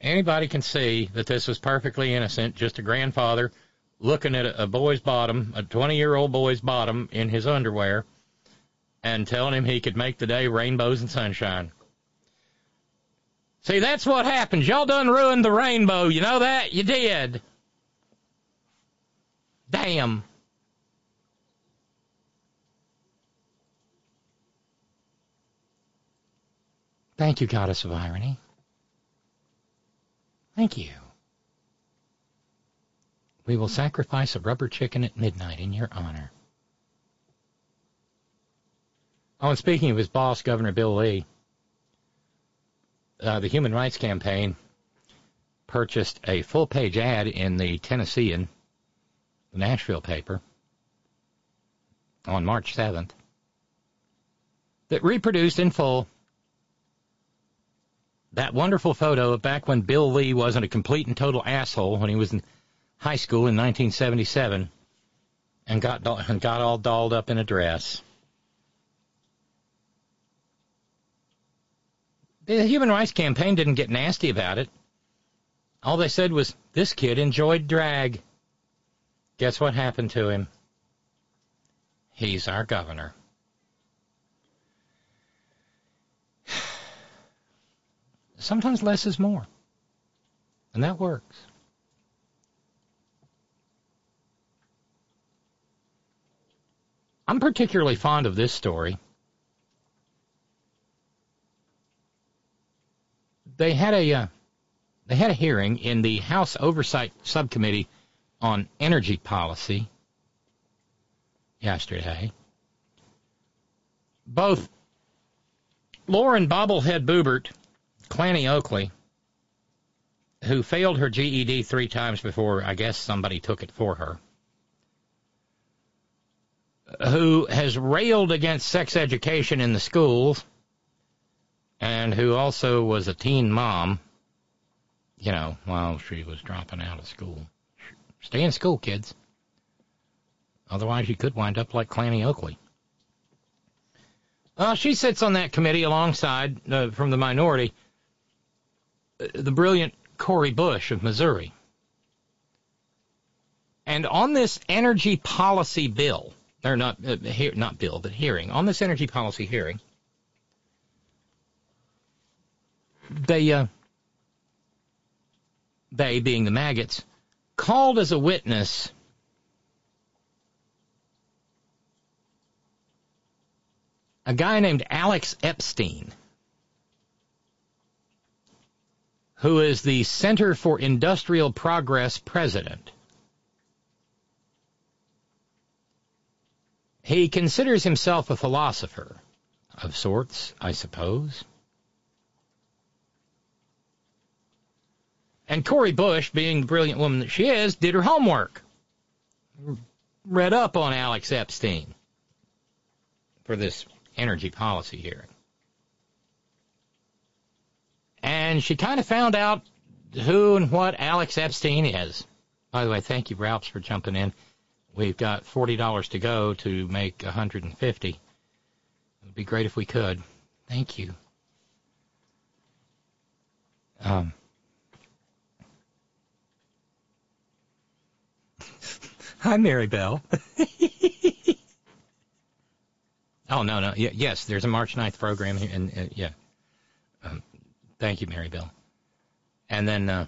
Anybody can see that this was perfectly innocent, just a grandfather looking at a, boy's bottom, a 20 year old boy's bottom in his underwear, and telling him he could make the day rainbows and sunshine. See, that's what happens. Y'all done ruined the rainbow. You know that? You did. Damn. Thank you, Goddess of Irony. Thank you. We will sacrifice a rubber chicken at midnight in your honor. Oh, and speaking of his boss, Governor Bill Lee, uh, the Human Rights Campaign purchased a full page ad in the Tennessean, the Nashville paper, on March 7th that reproduced in full that wonderful photo of back when Bill Lee wasn't a complete and total asshole when he was in high school in 1977 and got and got all dolled up in a dress. The Human Rights Campaign didn't get nasty about it. All they said was, this kid enjoyed drag. Guess what happened to him? He's our governor. Sometimes less is more. And that works. I'm particularly fond of this story. They had a uh, they had a hearing in the House Oversight Subcommittee on Energy Policy yesterday. Both Lauren Bobblehead Boebert Clanny Oakley, who failed her GED three times before I guess somebody took it for her, who has railed against sex education in the schools, and who also was a teen mom, you know, while she was dropping out of school. Stay in school, kids. Otherwise, you could wind up like Clanny Oakley. Uh, she sits on that committee alongside, uh, from the minority, the brilliant Cori Bush of Missouri. And on this energy policy bill, or not uh, he, not bill, but hearing on this energy policy hearing, they uh, they being the maggots called as a witness a guy named Alex Epstein. Who is the Center for Industrial Progress president. He considers himself a philosopher of sorts, I suppose. And Cori Bush, being the brilliant woman that she is, did her homework. Read up on Alex Epstein for this energy policy hearing. And she kind of found out who and what Alex Epstein is. By the way, thank you, Ralphs, for jumping in. We've got forty dollars to go to make a hundred and fifty. It would be great if we could. Thank you. Um, hi, Mary Bell. oh no, no, yeah, yes, there's a March 9th program here, and uh, yeah. Thank you, Mary Bell. And then uh,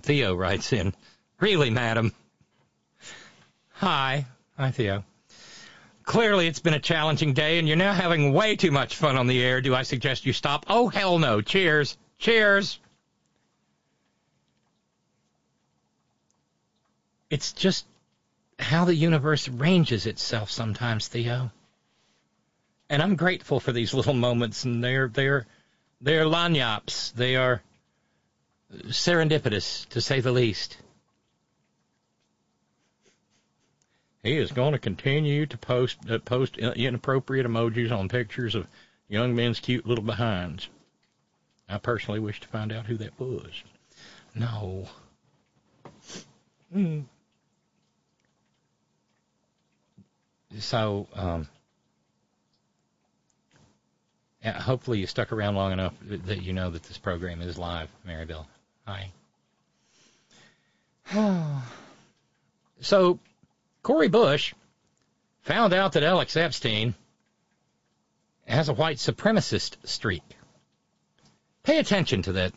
Theo writes in, "Really, madam." Hi, hi, Theo. Clearly, it's been a challenging day, and you're now having way too much fun on the air. Do I suggest you stop? Oh, hell no. Cheers. Cheers. It's just how the universe arranges itself sometimes, Theo. And I'm grateful for these little moments, and they're they're they're lagniappes. They are serendipitous, to say the least. He is going to continue to post uh, post inappropriate emojis on pictures of young men's cute little behinds. I personally wish to find out who that was. No. Hmm. So, um, hopefully you stuck around long enough that you know that this program is live, Marybelle. Hi. so, Cori Bush found out that Alex Epstein has a white supremacist streak. Pay attention to that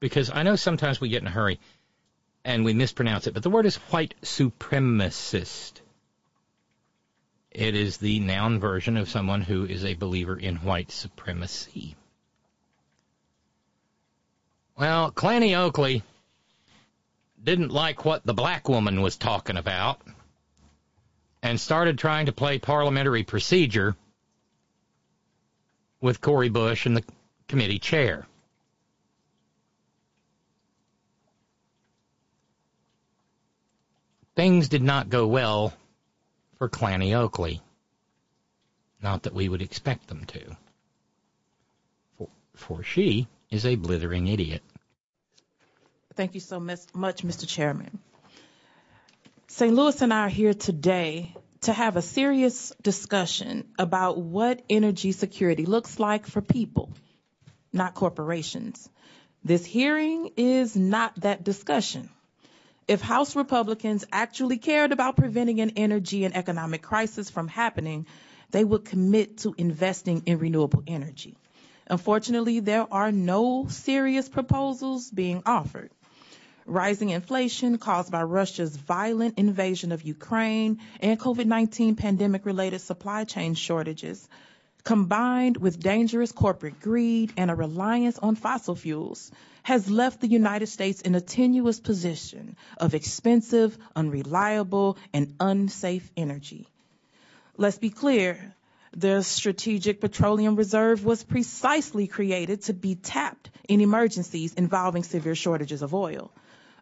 because I know sometimes we get in a hurry and we mispronounce it, but the word is white supremacist. It is the noun version of someone who is a believer in white supremacy. Well, Clanny Oakley didn't like what the black woman was talking about and started trying to play parliamentary procedure with Cori Bush and the committee chair. Things did not go well for Clanny Oakley. Not that we would expect them to. For, for she is a blithering idiot. Thank you so much, Mr. Chairman. St. Louis and I are here today to have a serious discussion about what energy security looks like for people not corporations. This hearing is not that discussion. If House Republicans actually cared about preventing an energy and economic crisis from happening, they would commit to investing in renewable energy. Unfortunately, there are no serious proposals being offered. Rising inflation caused by Russia's violent invasion of Ukraine and COVID 19 pandemic related supply chain shortages combined with dangerous corporate greed and a reliance on fossil fuels, has left the United States in a tenuous position of expensive, unreliable, and unsafe energy. Let's be clear. The Strategic Petroleum Reserve was precisely created to be tapped in emergencies involving severe shortages of oil.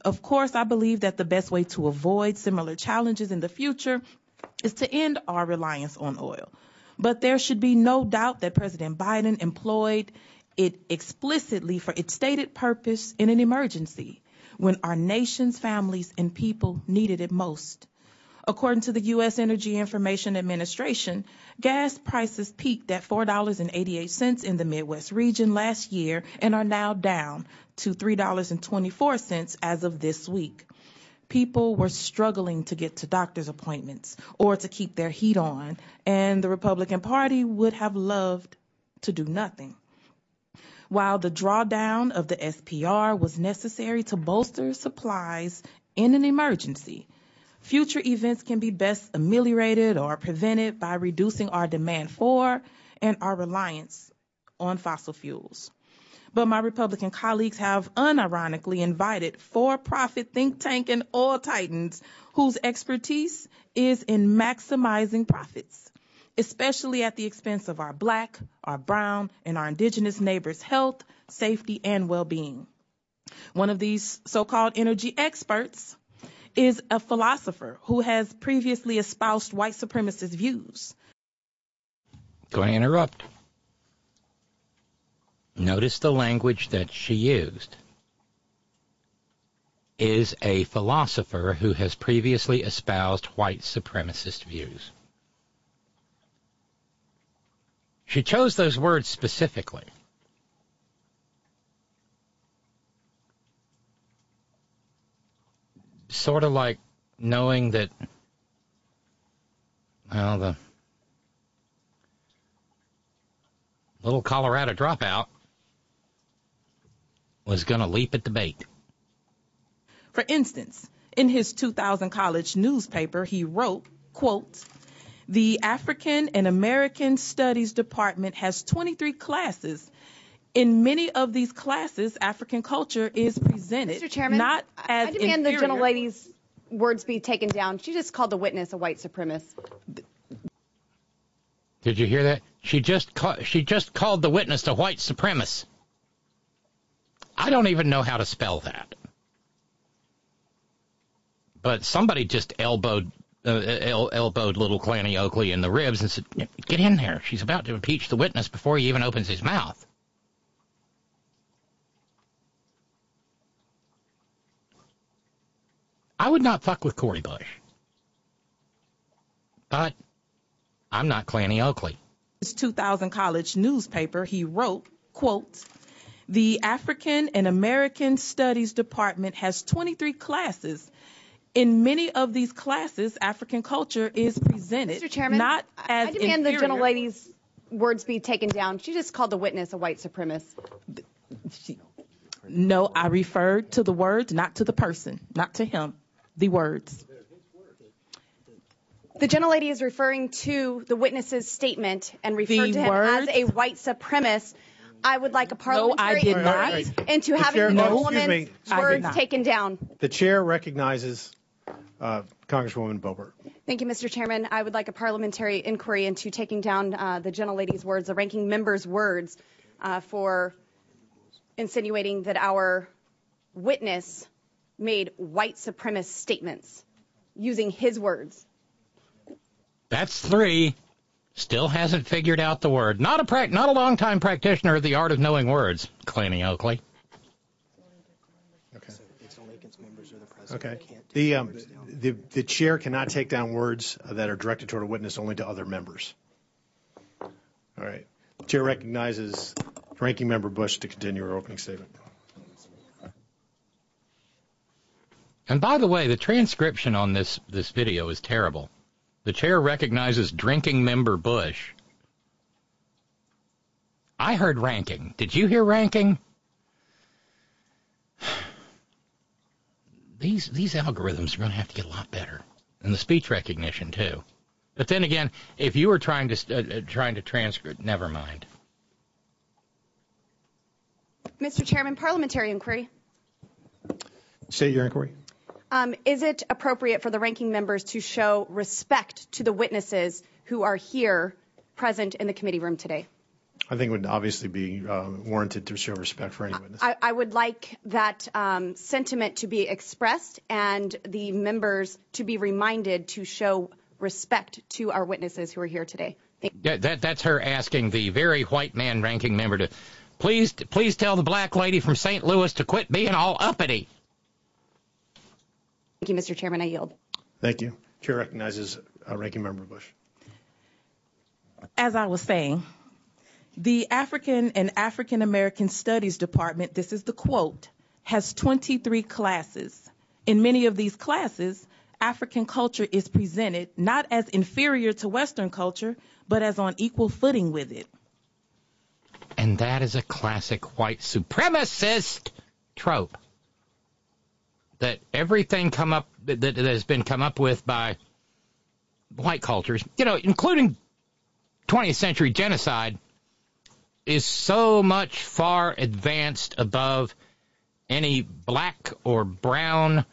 Of course, I believe that the best way to avoid similar challenges in the future is to end our reliance on oil. But there should be no doubt that President Biden employed it explicitly for its stated purpose in an emergency when our nation's families and people needed it most. According to the U.S. Energy Information Administration, gas prices peaked at $4.88 in the Midwest region last year and are now down to $3.24 as of this week people were struggling to get to doctor's appointments or to keep their heat on, and the Republican Party would have loved to do nothing. While the drawdown of the SPR was necessary to bolster supplies in an emergency, future events can be best ameliorated or prevented by reducing our demand for and our reliance on fossil fuels. But my Republican colleagues have unironically invited for profit think tank and oil titans whose expertise is in maximizing profits, especially at the expense of our black, our brown, and our indigenous neighbors' health, safety, and well being. One of these so called energy experts is a philosopher who has previously espoused white supremacist views. Going to interrupt. Notice the language that she used, is a philosopher who has previously espoused white supremacist views. She chose those words specifically. Sort of like knowing that, well, the little Colorado dropout was going to leap at the bait. For instance, in his 2000 college newspaper, he wrote, quote, the African and American Studies Department has 23 classes. In many of these classes, African culture is presented Mr. Chairman, not as I demand the inferior. gentlelady's words be taken down. She just called the witness a white supremacist. Did you hear that? She just ca- she just called the witness a white supremacist. I don't even know how to spell that. But somebody just elbowed uh, el- elbowed little Clanny Oakley in the ribs and said, "Get in there. She's about to impeach the witness before he even opens his mouth." I would not fuck with Cori Bush. But I'm not Clanny Oakley. his 2000 college newspaper, he wrote, quote, the African and American Studies Department has 23 classes. In many of these classes, African culture is presented Mr. Chairman, not I- as I demand the inferior. gentlelady's words be taken down. She just called the witness a white supremacist. No, I referred to the words, not to the person, not to him. The words. The gentlelady is referring to the witness's statement and referred The to him words? as a white supremacist. I would like a parliamentary did inquiry not. into The having chair- the No. woman's me. Words taken down. The chair recognizes uh, Congresswoman Boebert. Thank you, Mr. Chairman. I would like a parliamentary inquiry into taking down uh, the gentlelady's words, the ranking member's words, uh, for insinuating that our witness made white supremacist statements using his words. That's three. Still hasn't figured out the word. Not a prac- not a long time practitioner of the art of knowing words, Clanny Oakley. Okay. Okay. The, um, the the chair cannot take down words that are directed toward a witness only to other members. All right. Chair recognizes Ranking Member Bush to continue her opening statement. And by the way, the transcription on this this video is terrible. The chair recognizes drinking member Bush. I heard ranking. Did you hear ranking? These these algorithms are going to have to get a lot better, and the speech recognition too. But then again, if you were trying to uh, uh, trying to transcript, never mind. Mr. Chairman, parliamentary inquiry. State your inquiry. Um, is it appropriate for the ranking members to show respect to the witnesses who are here present in the committee room today? I think it would obviously be uh, warranted to show respect for any witness. I, I would like that um, sentiment to be expressed and the members to be reminded to show respect to our witnesses who are here today. Yeah, that that's her asking the very white man ranking member to please please tell the black lady from St. Louis to quit being all uppity. You, Mr. Chairman. I yield. Thank you. Chair recognizes uh, Ranking Member Bush. As I was saying, the African and African American Studies Department, this is the quote, has 23 classes. In many of these classes, African culture is presented not as inferior to Western culture, but as on equal footing with it. And that is a classic white supremacist trope. That everything come up that, that has been come up with by white cultures, you know, including 20th century genocide, is so much far advanced above any black or brown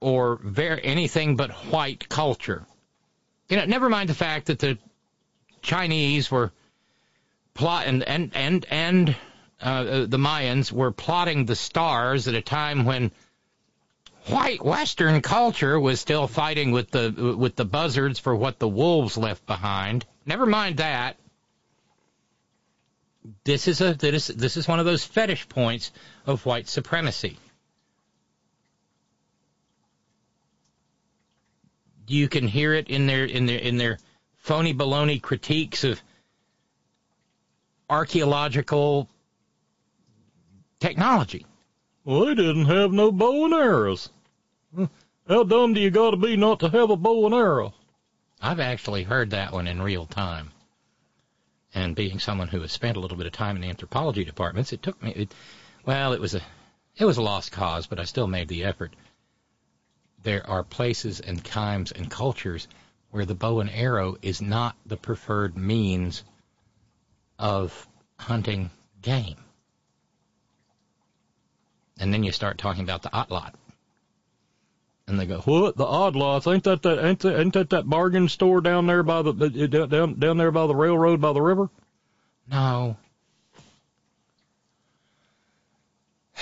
or anything but white culture. You know, never mind the fact that the Chinese were plot and and and and uh, the Mayans were plotting the stars at a time when white Western culture was still fighting with the with the buzzards for what the wolves left behind. Never mind that. this is a this, this is one of those fetish points of white supremacy. You can hear it in their in their in their phony baloney critiques of archaeological technology. Well, they didn't have no bow and arrows. Hmm. How dumb do you got to be not to have a bow and arrow? I've actually heard that one in real time. And being someone who has spent a little bit of time in anthropology departments, it took me. It, well, it was a it was a lost cause, but I still made the effort. There are places and times and cultures where the bow and arrow is not the preferred means of hunting game. And then you start talking about the atlatl. And they go, What the odd lots? Ain't that that ain't that, ain't that that bargain store down there by the down down there by the railroad by the river? no.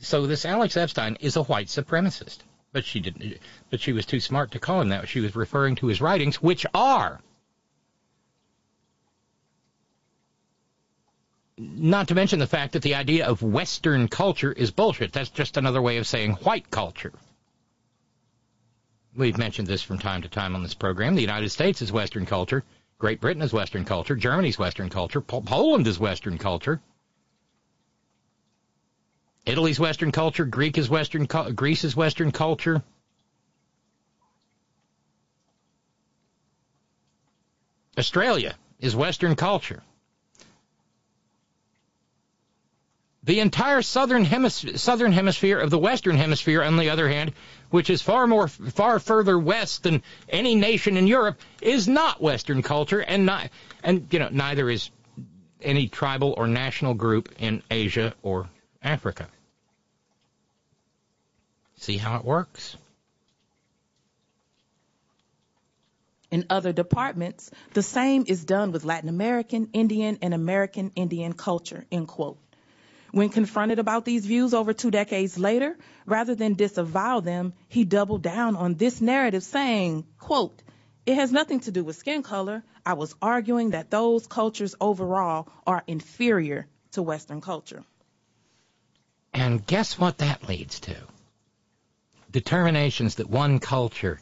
So this Alex Epstein is a white supremacist, but she didn't. But she was too smart to call him that. She was referring to his writings, which are not to mention the fact that the idea of Western culture is bullshit. That's just another way of saying white culture. We've mentioned this from time to time on this program. The United States is Western culture. Great Britain is Western culture. Germany's Western culture. Po- Poland is Western culture. Italy's Western culture. Greek is Western. Cu- Greece is Western culture. Australia is Western culture. The entire southern hemisphere, southern hemisphere of the western hemisphere, on the other hand, which is far more, far further west than any nation in Europe, is not Western culture, and not, and you know, neither is any tribal or national group in Asia or Africa. See how it works? In other departments, the same is done with Latin American, Indian, and American Indian culture, end quote. When confronted about these views over two decades later, rather than disavow them, he doubled down on this narrative saying, quote, it has nothing to do with skin color. I was arguing that those cultures overall are inferior to Western culture. And guess what that leads to? Determinations that one culture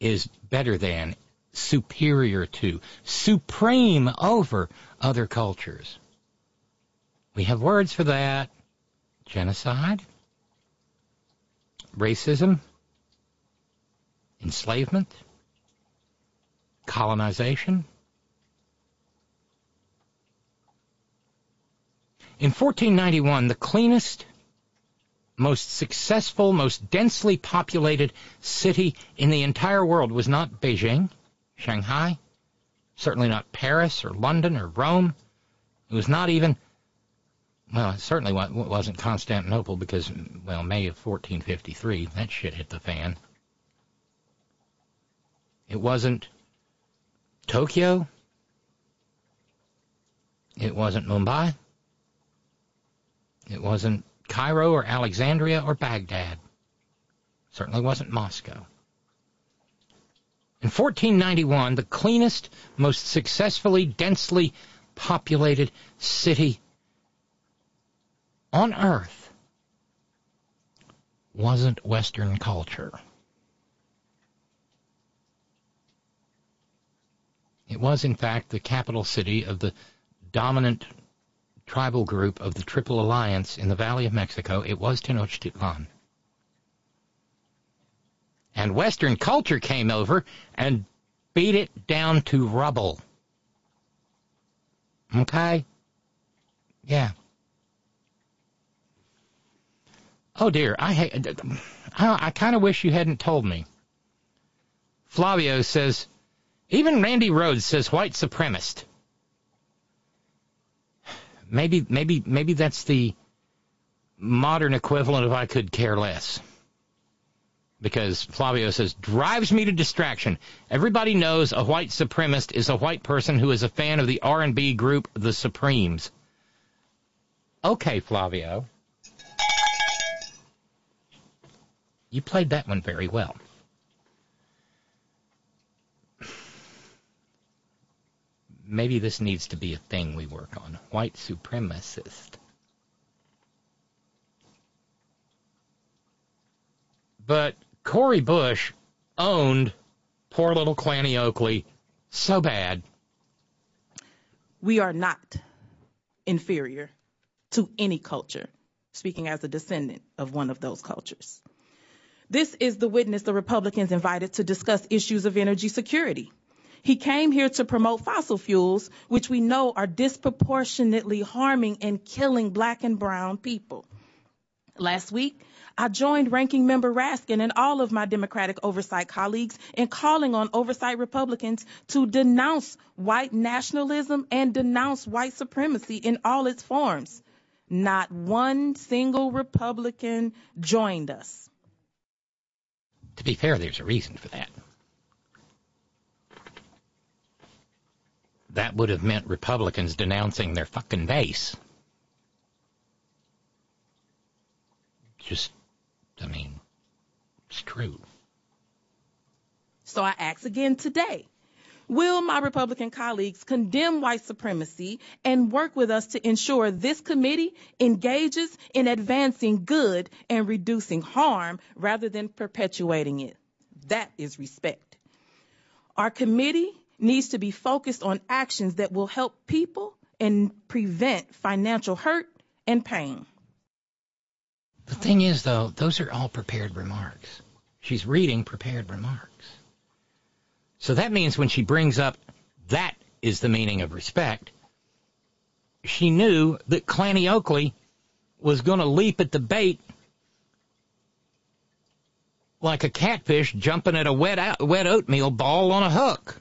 is better than, superior to, supreme over other cultures. We have words for that. Genocide, racism, enslavement, colonization. In 1491, the cleanest, most successful, most densely populated city in the entire world was not Beijing, Shanghai, certainly not Paris or London or Rome. It was not even well, it certainly wasn't Constantinople because, well, May of 1453, that shit hit the fan. It wasn't Tokyo. It wasn't Mumbai. It wasn't Cairo or Alexandria or Baghdad. Certainly wasn't Moscow. In 1491, the cleanest, most successfully, densely populated city on earth wasn't Western culture. It was, in fact, the capital city of the dominant tribal group of the Triple Alliance in the Valley of Mexico. It was Tenochtitlan. And Western culture came over and beat it down to rubble. Okay? Yeah. Oh dear, I I, I kind of wish you hadn't told me. Flavio says, even Randi Rhodes says white supremacist. Maybe maybe maybe that's the modern equivalent of I could care less. Because Flavio says drives me to distraction. Everybody knows a white supremacist is a white person who is a fan of the R&B group The Supremes. Okay, Flavio. You played that one very well. maybe this needs to be a thing we work on. White supremacist. But Cori Bush owned poor little Clanny Oakley so bad. We are not inferior to any culture, speaking as a descendant of one of those cultures. This is the witness the Republicans invited to discuss issues of energy security. He came here to promote fossil fuels, which we know are disproportionately harming and killing black and brown people. Last week, I joined Ranking Member Raskin and all of my Democratic oversight colleagues in calling on oversight Republicans to denounce white nationalism and denounce white supremacy in all its forms. Not one single Republican joined us. To be fair, there's a reason for that. That would have meant Republicans denouncing their fucking base. Just I mean, it's true. So I ask again today. Will my Republican colleagues condemn white supremacy and work with us to ensure this committee engages in advancing good and reducing harm rather than perpetuating it? That is respect. Our committee needs to be focused on actions that will help people and prevent financial hurt and pain. The thing is, though, those are all prepared remarks. She's reading prepared remarks. So that means when she brings up that is the meaning of respect, she knew that Clanny Oakley was going to leap at the bait like a catfish jumping at a wet, wet oatmeal ball on a hook.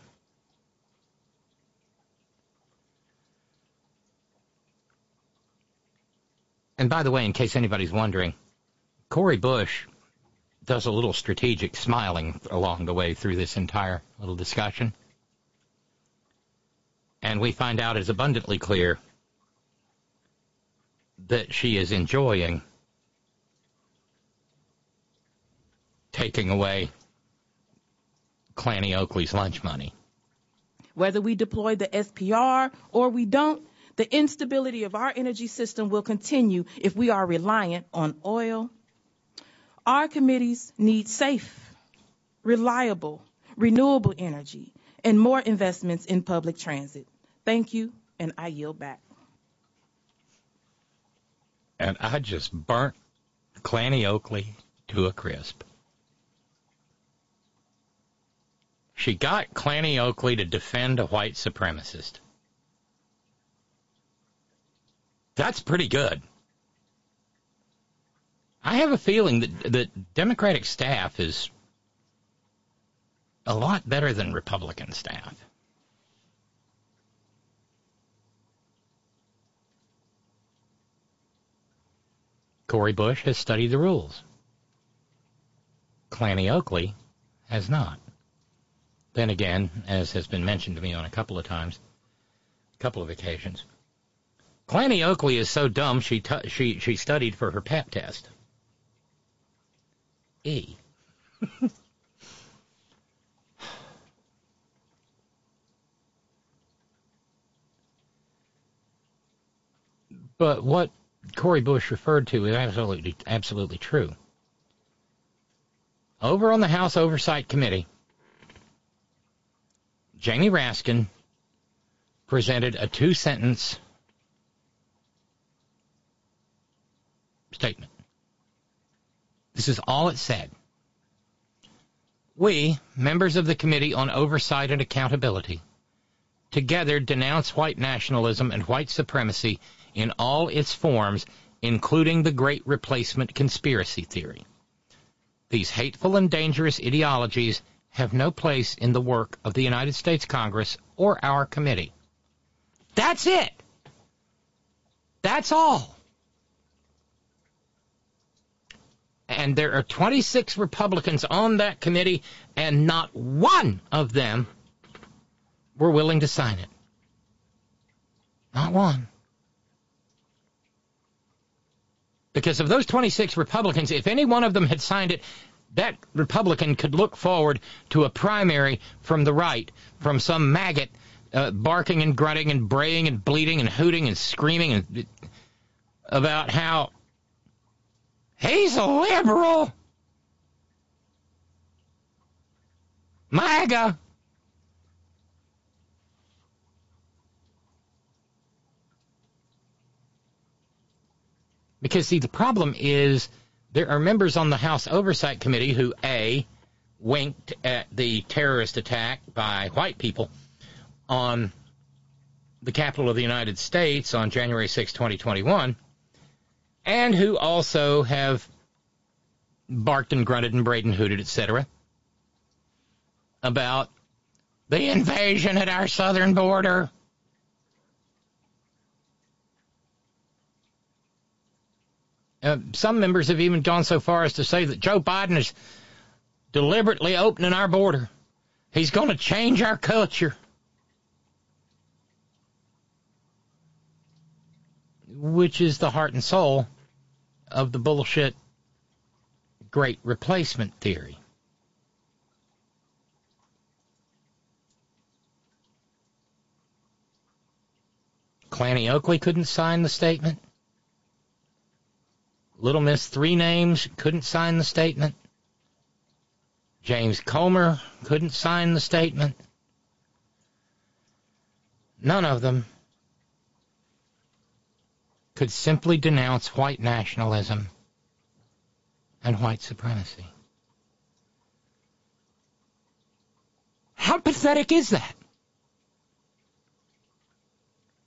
And by the way, in case anybody's wondering, Cori Bush does a little strategic smiling along the way through this entire little discussion. And we find out it's abundantly clear that she is enjoying taking away Clanny Oakley's lunch money. Whether we deploy the SPR or we don't, the instability of our energy system will continue if we are reliant on oil. Our committees need safe, reliable, renewable energy and more investments in public transit. Thank you, and I yield back. And I just burnt Clanny Oakley to a crisp. She got Clanny Oakley to defend a white supremacist. That's pretty good. I have a feeling that that Democratic staff is a lot better than Republican staff. Cori Bush has studied the rules. Clanny Oakley has not. Then again, as has been mentioned to me on a couple of times, a couple of occasions, Clanny Oakley is so dumb she t- she she studied for her pap test. E. but what Cori Bush referred to is absolutely absolutely true. Over on the House Oversight Committee, Jamie Raskin presented a two sentence statement. This is all it said. We, members of the Committee on Oversight and Accountability, together denounce white nationalism and white supremacy in all its forms, including the Great Replacement conspiracy theory. These hateful and dangerous ideologies have no place in the work of the United States Congress or our committee. That's it. That's all. And there are 26 Republicans on that committee, and not one of them were willing to sign it. Not one. Because of those 26 Republicans, if any one of them had signed it, that Republican could look forward to a primary from the right, from some maggot uh, barking and grunting and braying and bleating and hooting and screaming and about how he's a liberal. MAGA. Because, see, the problem is there are members on the House Oversight Committee who, A, winked at the terrorist attack by white people on the capital of the United States on January 6, 2021, and who also have barked and grunted and brayed and hooted, etc., about the invasion at our southern border. Uh, some members have even gone so far as to say that Joe Biden is deliberately opening our border. He's going to change our culture. Which is the heart and soul of the bullshit great replacement theory. Clanny Oakley couldn't sign the statement. Little Miss Three Names couldn't sign the statement. James Comer couldn't sign the statement. None of them could simply denounce white nationalism and white supremacy. How pathetic is that?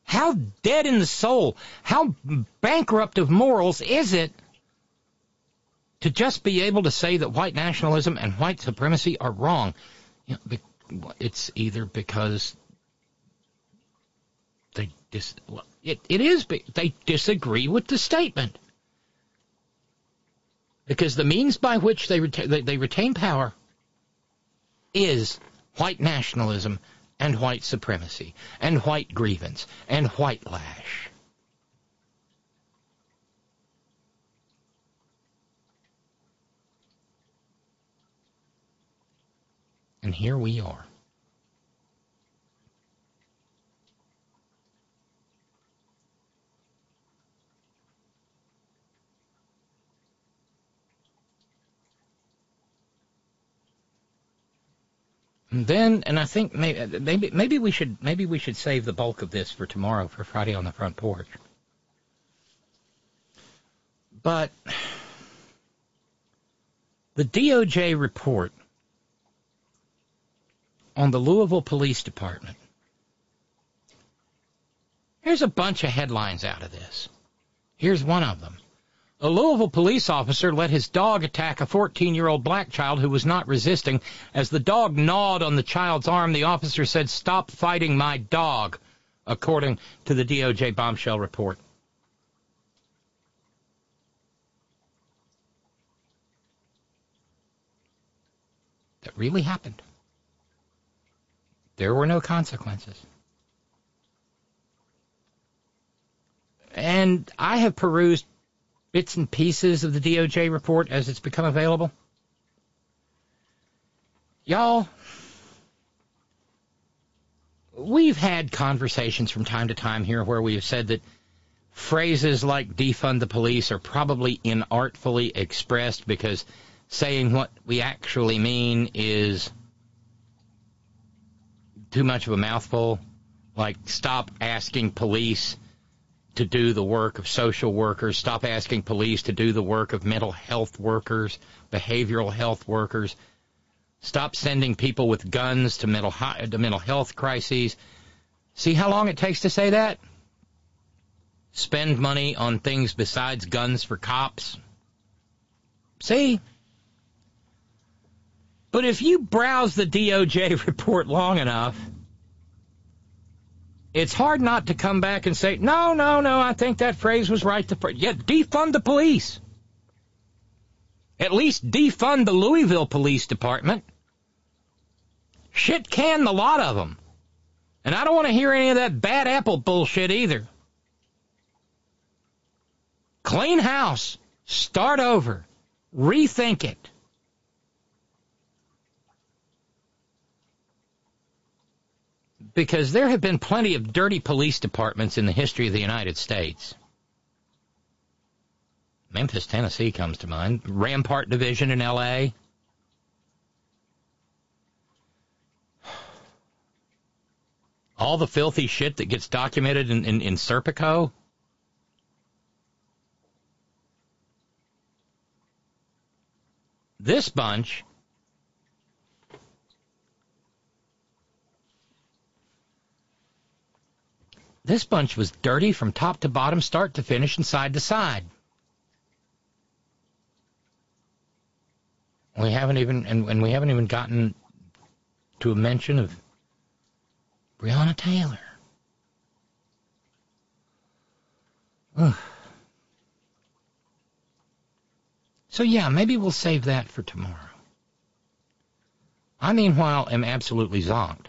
How dead in the soul, how bankrupt of morals is it to just be able to say that white nationalism and white supremacy are wrong? You know, it's either because they dis, it, it is they disagree with the statement because the means by which they retain, they, they retain power is white nationalism and white supremacy and white grievance and white lash. And here we are. And then, and I think maybe, maybe maybe we should maybe we should save the bulk of this for tomorrow for Friday on the front porch. But the DOJ report on the Louisville Police Department. Here's a bunch of headlines out of this. Here's one of them. A Louisville police officer let his dog attack a 14 year old black child who was not resisting. As the dog gnawed on the child's arm, the officer said, Stop fighting my dog, according to the DOJ bombshell report. That really happened. There were no consequences. And I have perused bits and pieces of the DOJ report as it's become available? Y'all, we've had conversations from time to time here where we have said that phrases like defund the police are probably inartfully expressed because saying what we actually mean is too much of a mouthful. Like, stop asking police to do the work of social workers, stop asking police to do the work of mental health workers, behavioral health workers, stop sending people with guns to mental, to mental health crises. See how long it takes to say that? Spend money on things besides guns for cops. See? But if you browse the DOJ report long enough, it's hard not to come back and say, no, no, no, I think that phrase was right. The yeah, defund the police. At least defund the Louisville Police Department. Shit can the lot of them. And I don't want to hear any of that bad apple bullshit either. Clean house. Start over. Rethink it. Because there have been plenty of dirty police departments in the history of the United States. Memphis, Tennessee comes to mind. Rampart Division in L.A. All the filthy shit that gets documented in, in, in Serpico. This bunch This bunch was dirty from top to bottom, start to finish, and side to side. We haven't even, and, and we haven't even gotten to a mention of Breonna Taylor. Ugh. So yeah, maybe we'll save that for tomorrow. I meanwhile am absolutely zonked.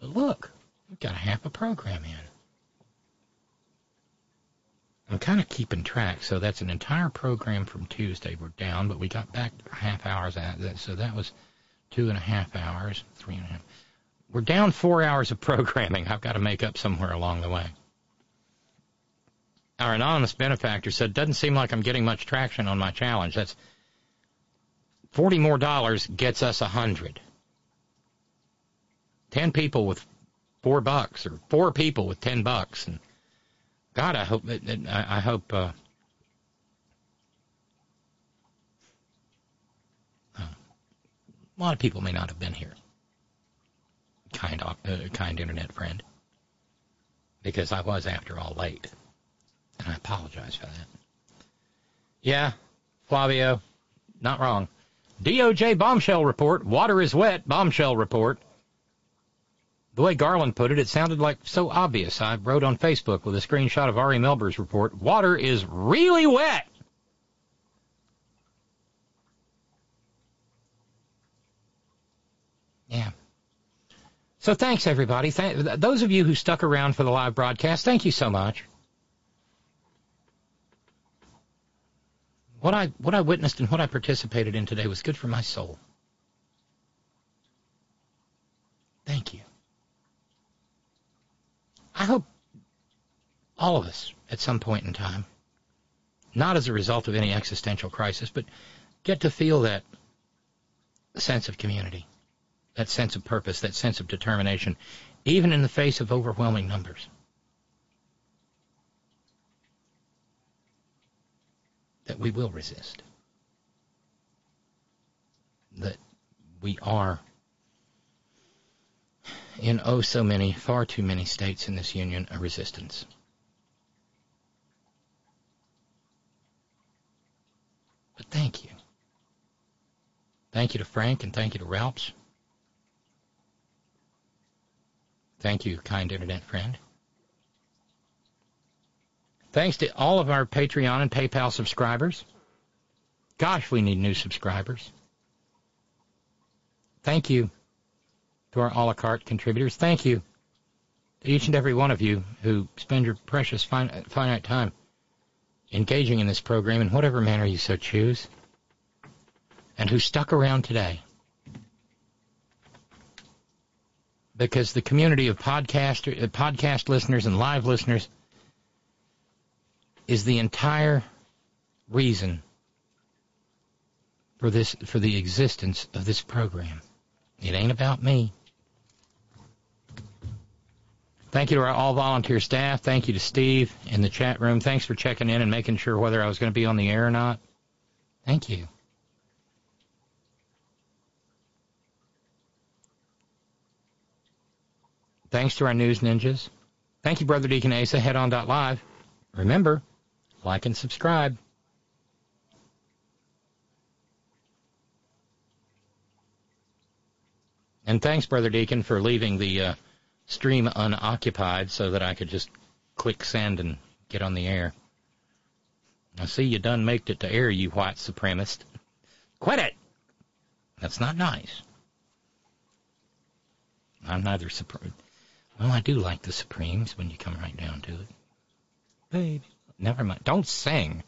But look, we've got half a program in. I'm kind of keeping track, so that's an entire program from Tuesday. We're down, but we got back half hours at that, so that was two and a half hours, three and a half. We're down four hours of programming. I've got to make up somewhere along the way. Our anonymous benefactor said, "Doesn't seem like I'm getting much traction on my challenge. That's forty more dollars gets us a hundred. Ten people with four bucks, or four people with ten bucks, and." God, I hope that, I, hope. Uh, uh, a lot of people may not have been here. Kind, uh, kind internet friend, because I was, after all, late, and I apologize for that. Yeah, Flavio, not wrong. DOJ bombshell report. Water is wet. Bombshell report. The way Garland put it, it sounded like so obvious. I wrote on Facebook with a screenshot of Ari Melber's report, water is really wet. Yeah. So thanks everybody. Th- those of you who stuck around for the live broadcast, thank you so much. What I what I witnessed and what I participated in today was good for my soul. Thank you. I hope all of us at some point in time, not as a result of any existential crisis, but get to feel that sense of community, that sense of purpose, that sense of determination, even in the face of overwhelming numbers. That we will resist. That we are in oh so many, far too many states in this union a resistance. But thank you. Thank you to Frank and thank you to Ralphs. Thank you, kind internet friend. Thanks to all of our Patreon and PayPal subscribers. Gosh, we need new subscribers. Thank you to our a la carte contributors. Thank you to each and every one of you who spend your precious finite time engaging in this program in whatever manner you so choose, and who stuck around today. Because the community of podcast, uh, podcast listeners and live listeners is the entire reason for this for the existence of this program. It ain't about me. Thank you to our all volunteer staff. Thank you to Steve in the chat room. Thanks for checking in and making sure whether I was going to be on the air or not. Thank you. Thanks to our news ninjas. Thank you, Brother Deacon Asa. Head on live. Remember, like and subscribe. And thanks, Brother Deacon, for leaving the uh, stream unoccupied so that I could just click send and get on the air. I see you done made it to air, you white supremacist. Quit it! That's not nice. I'm neither supreme. Well, I do like the Supremes when you come right down to it. Baby. Never mind. Don't sing.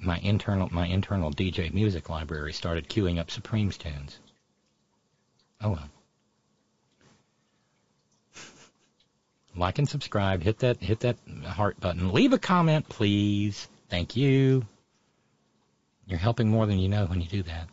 My internal my internal DJ music library started queuing up Supremes tunes. Oh well. Like and subscribe. Hit that hit that heart button. Leave a comment, please. Thank you. You're helping more than you know when you do that.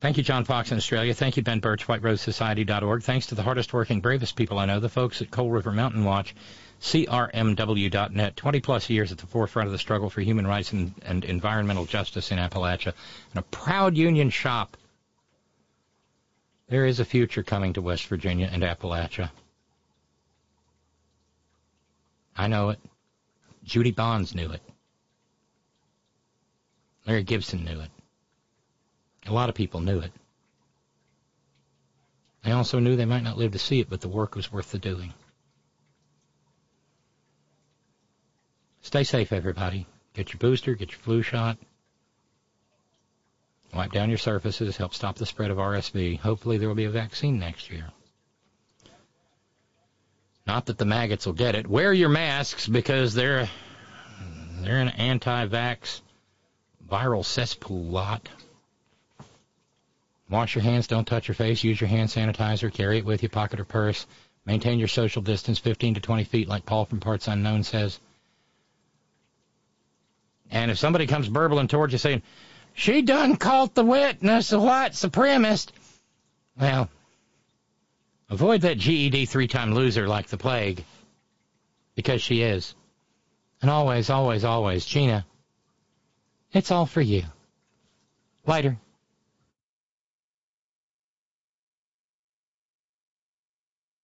Thank you, John Fox in Australia. Thank you, Ben Birch, WhiteRoseSociety.org. Thanks to the hardest working, bravest people I know, the folks at Coal River Mountain Watch, CRMW.net, 20 plus years at the forefront of the struggle for human rights and, and environmental justice in Appalachia, and a proud union shop. There is a future coming to West Virginia and Appalachia. I know it. Judy Bonds knew it. Larry Gibson knew it. A lot of people knew it. They also knew they might not live to see it, but the work was worth the doing. Stay safe, everybody. Get your booster, get your flu shot. Wipe down your surfaces, help stop the spread of RSV. Hopefully there will be a vaccine next year. Not that the maggots will get it. Wear your masks because they're they're an anti-vax viral cesspool lot. Wash your hands, don't touch your face, use your hand sanitizer, carry it with you, pocket or purse. Maintain your social distance, 15 to 20 feet, like Paul from Parts Unknown says. And if somebody comes burbling towards you saying, she done called the witness a white supremacist, well, avoid that GED three-time loser like the plague, because she is. And always, always, always, Geno, it's all for you. Later.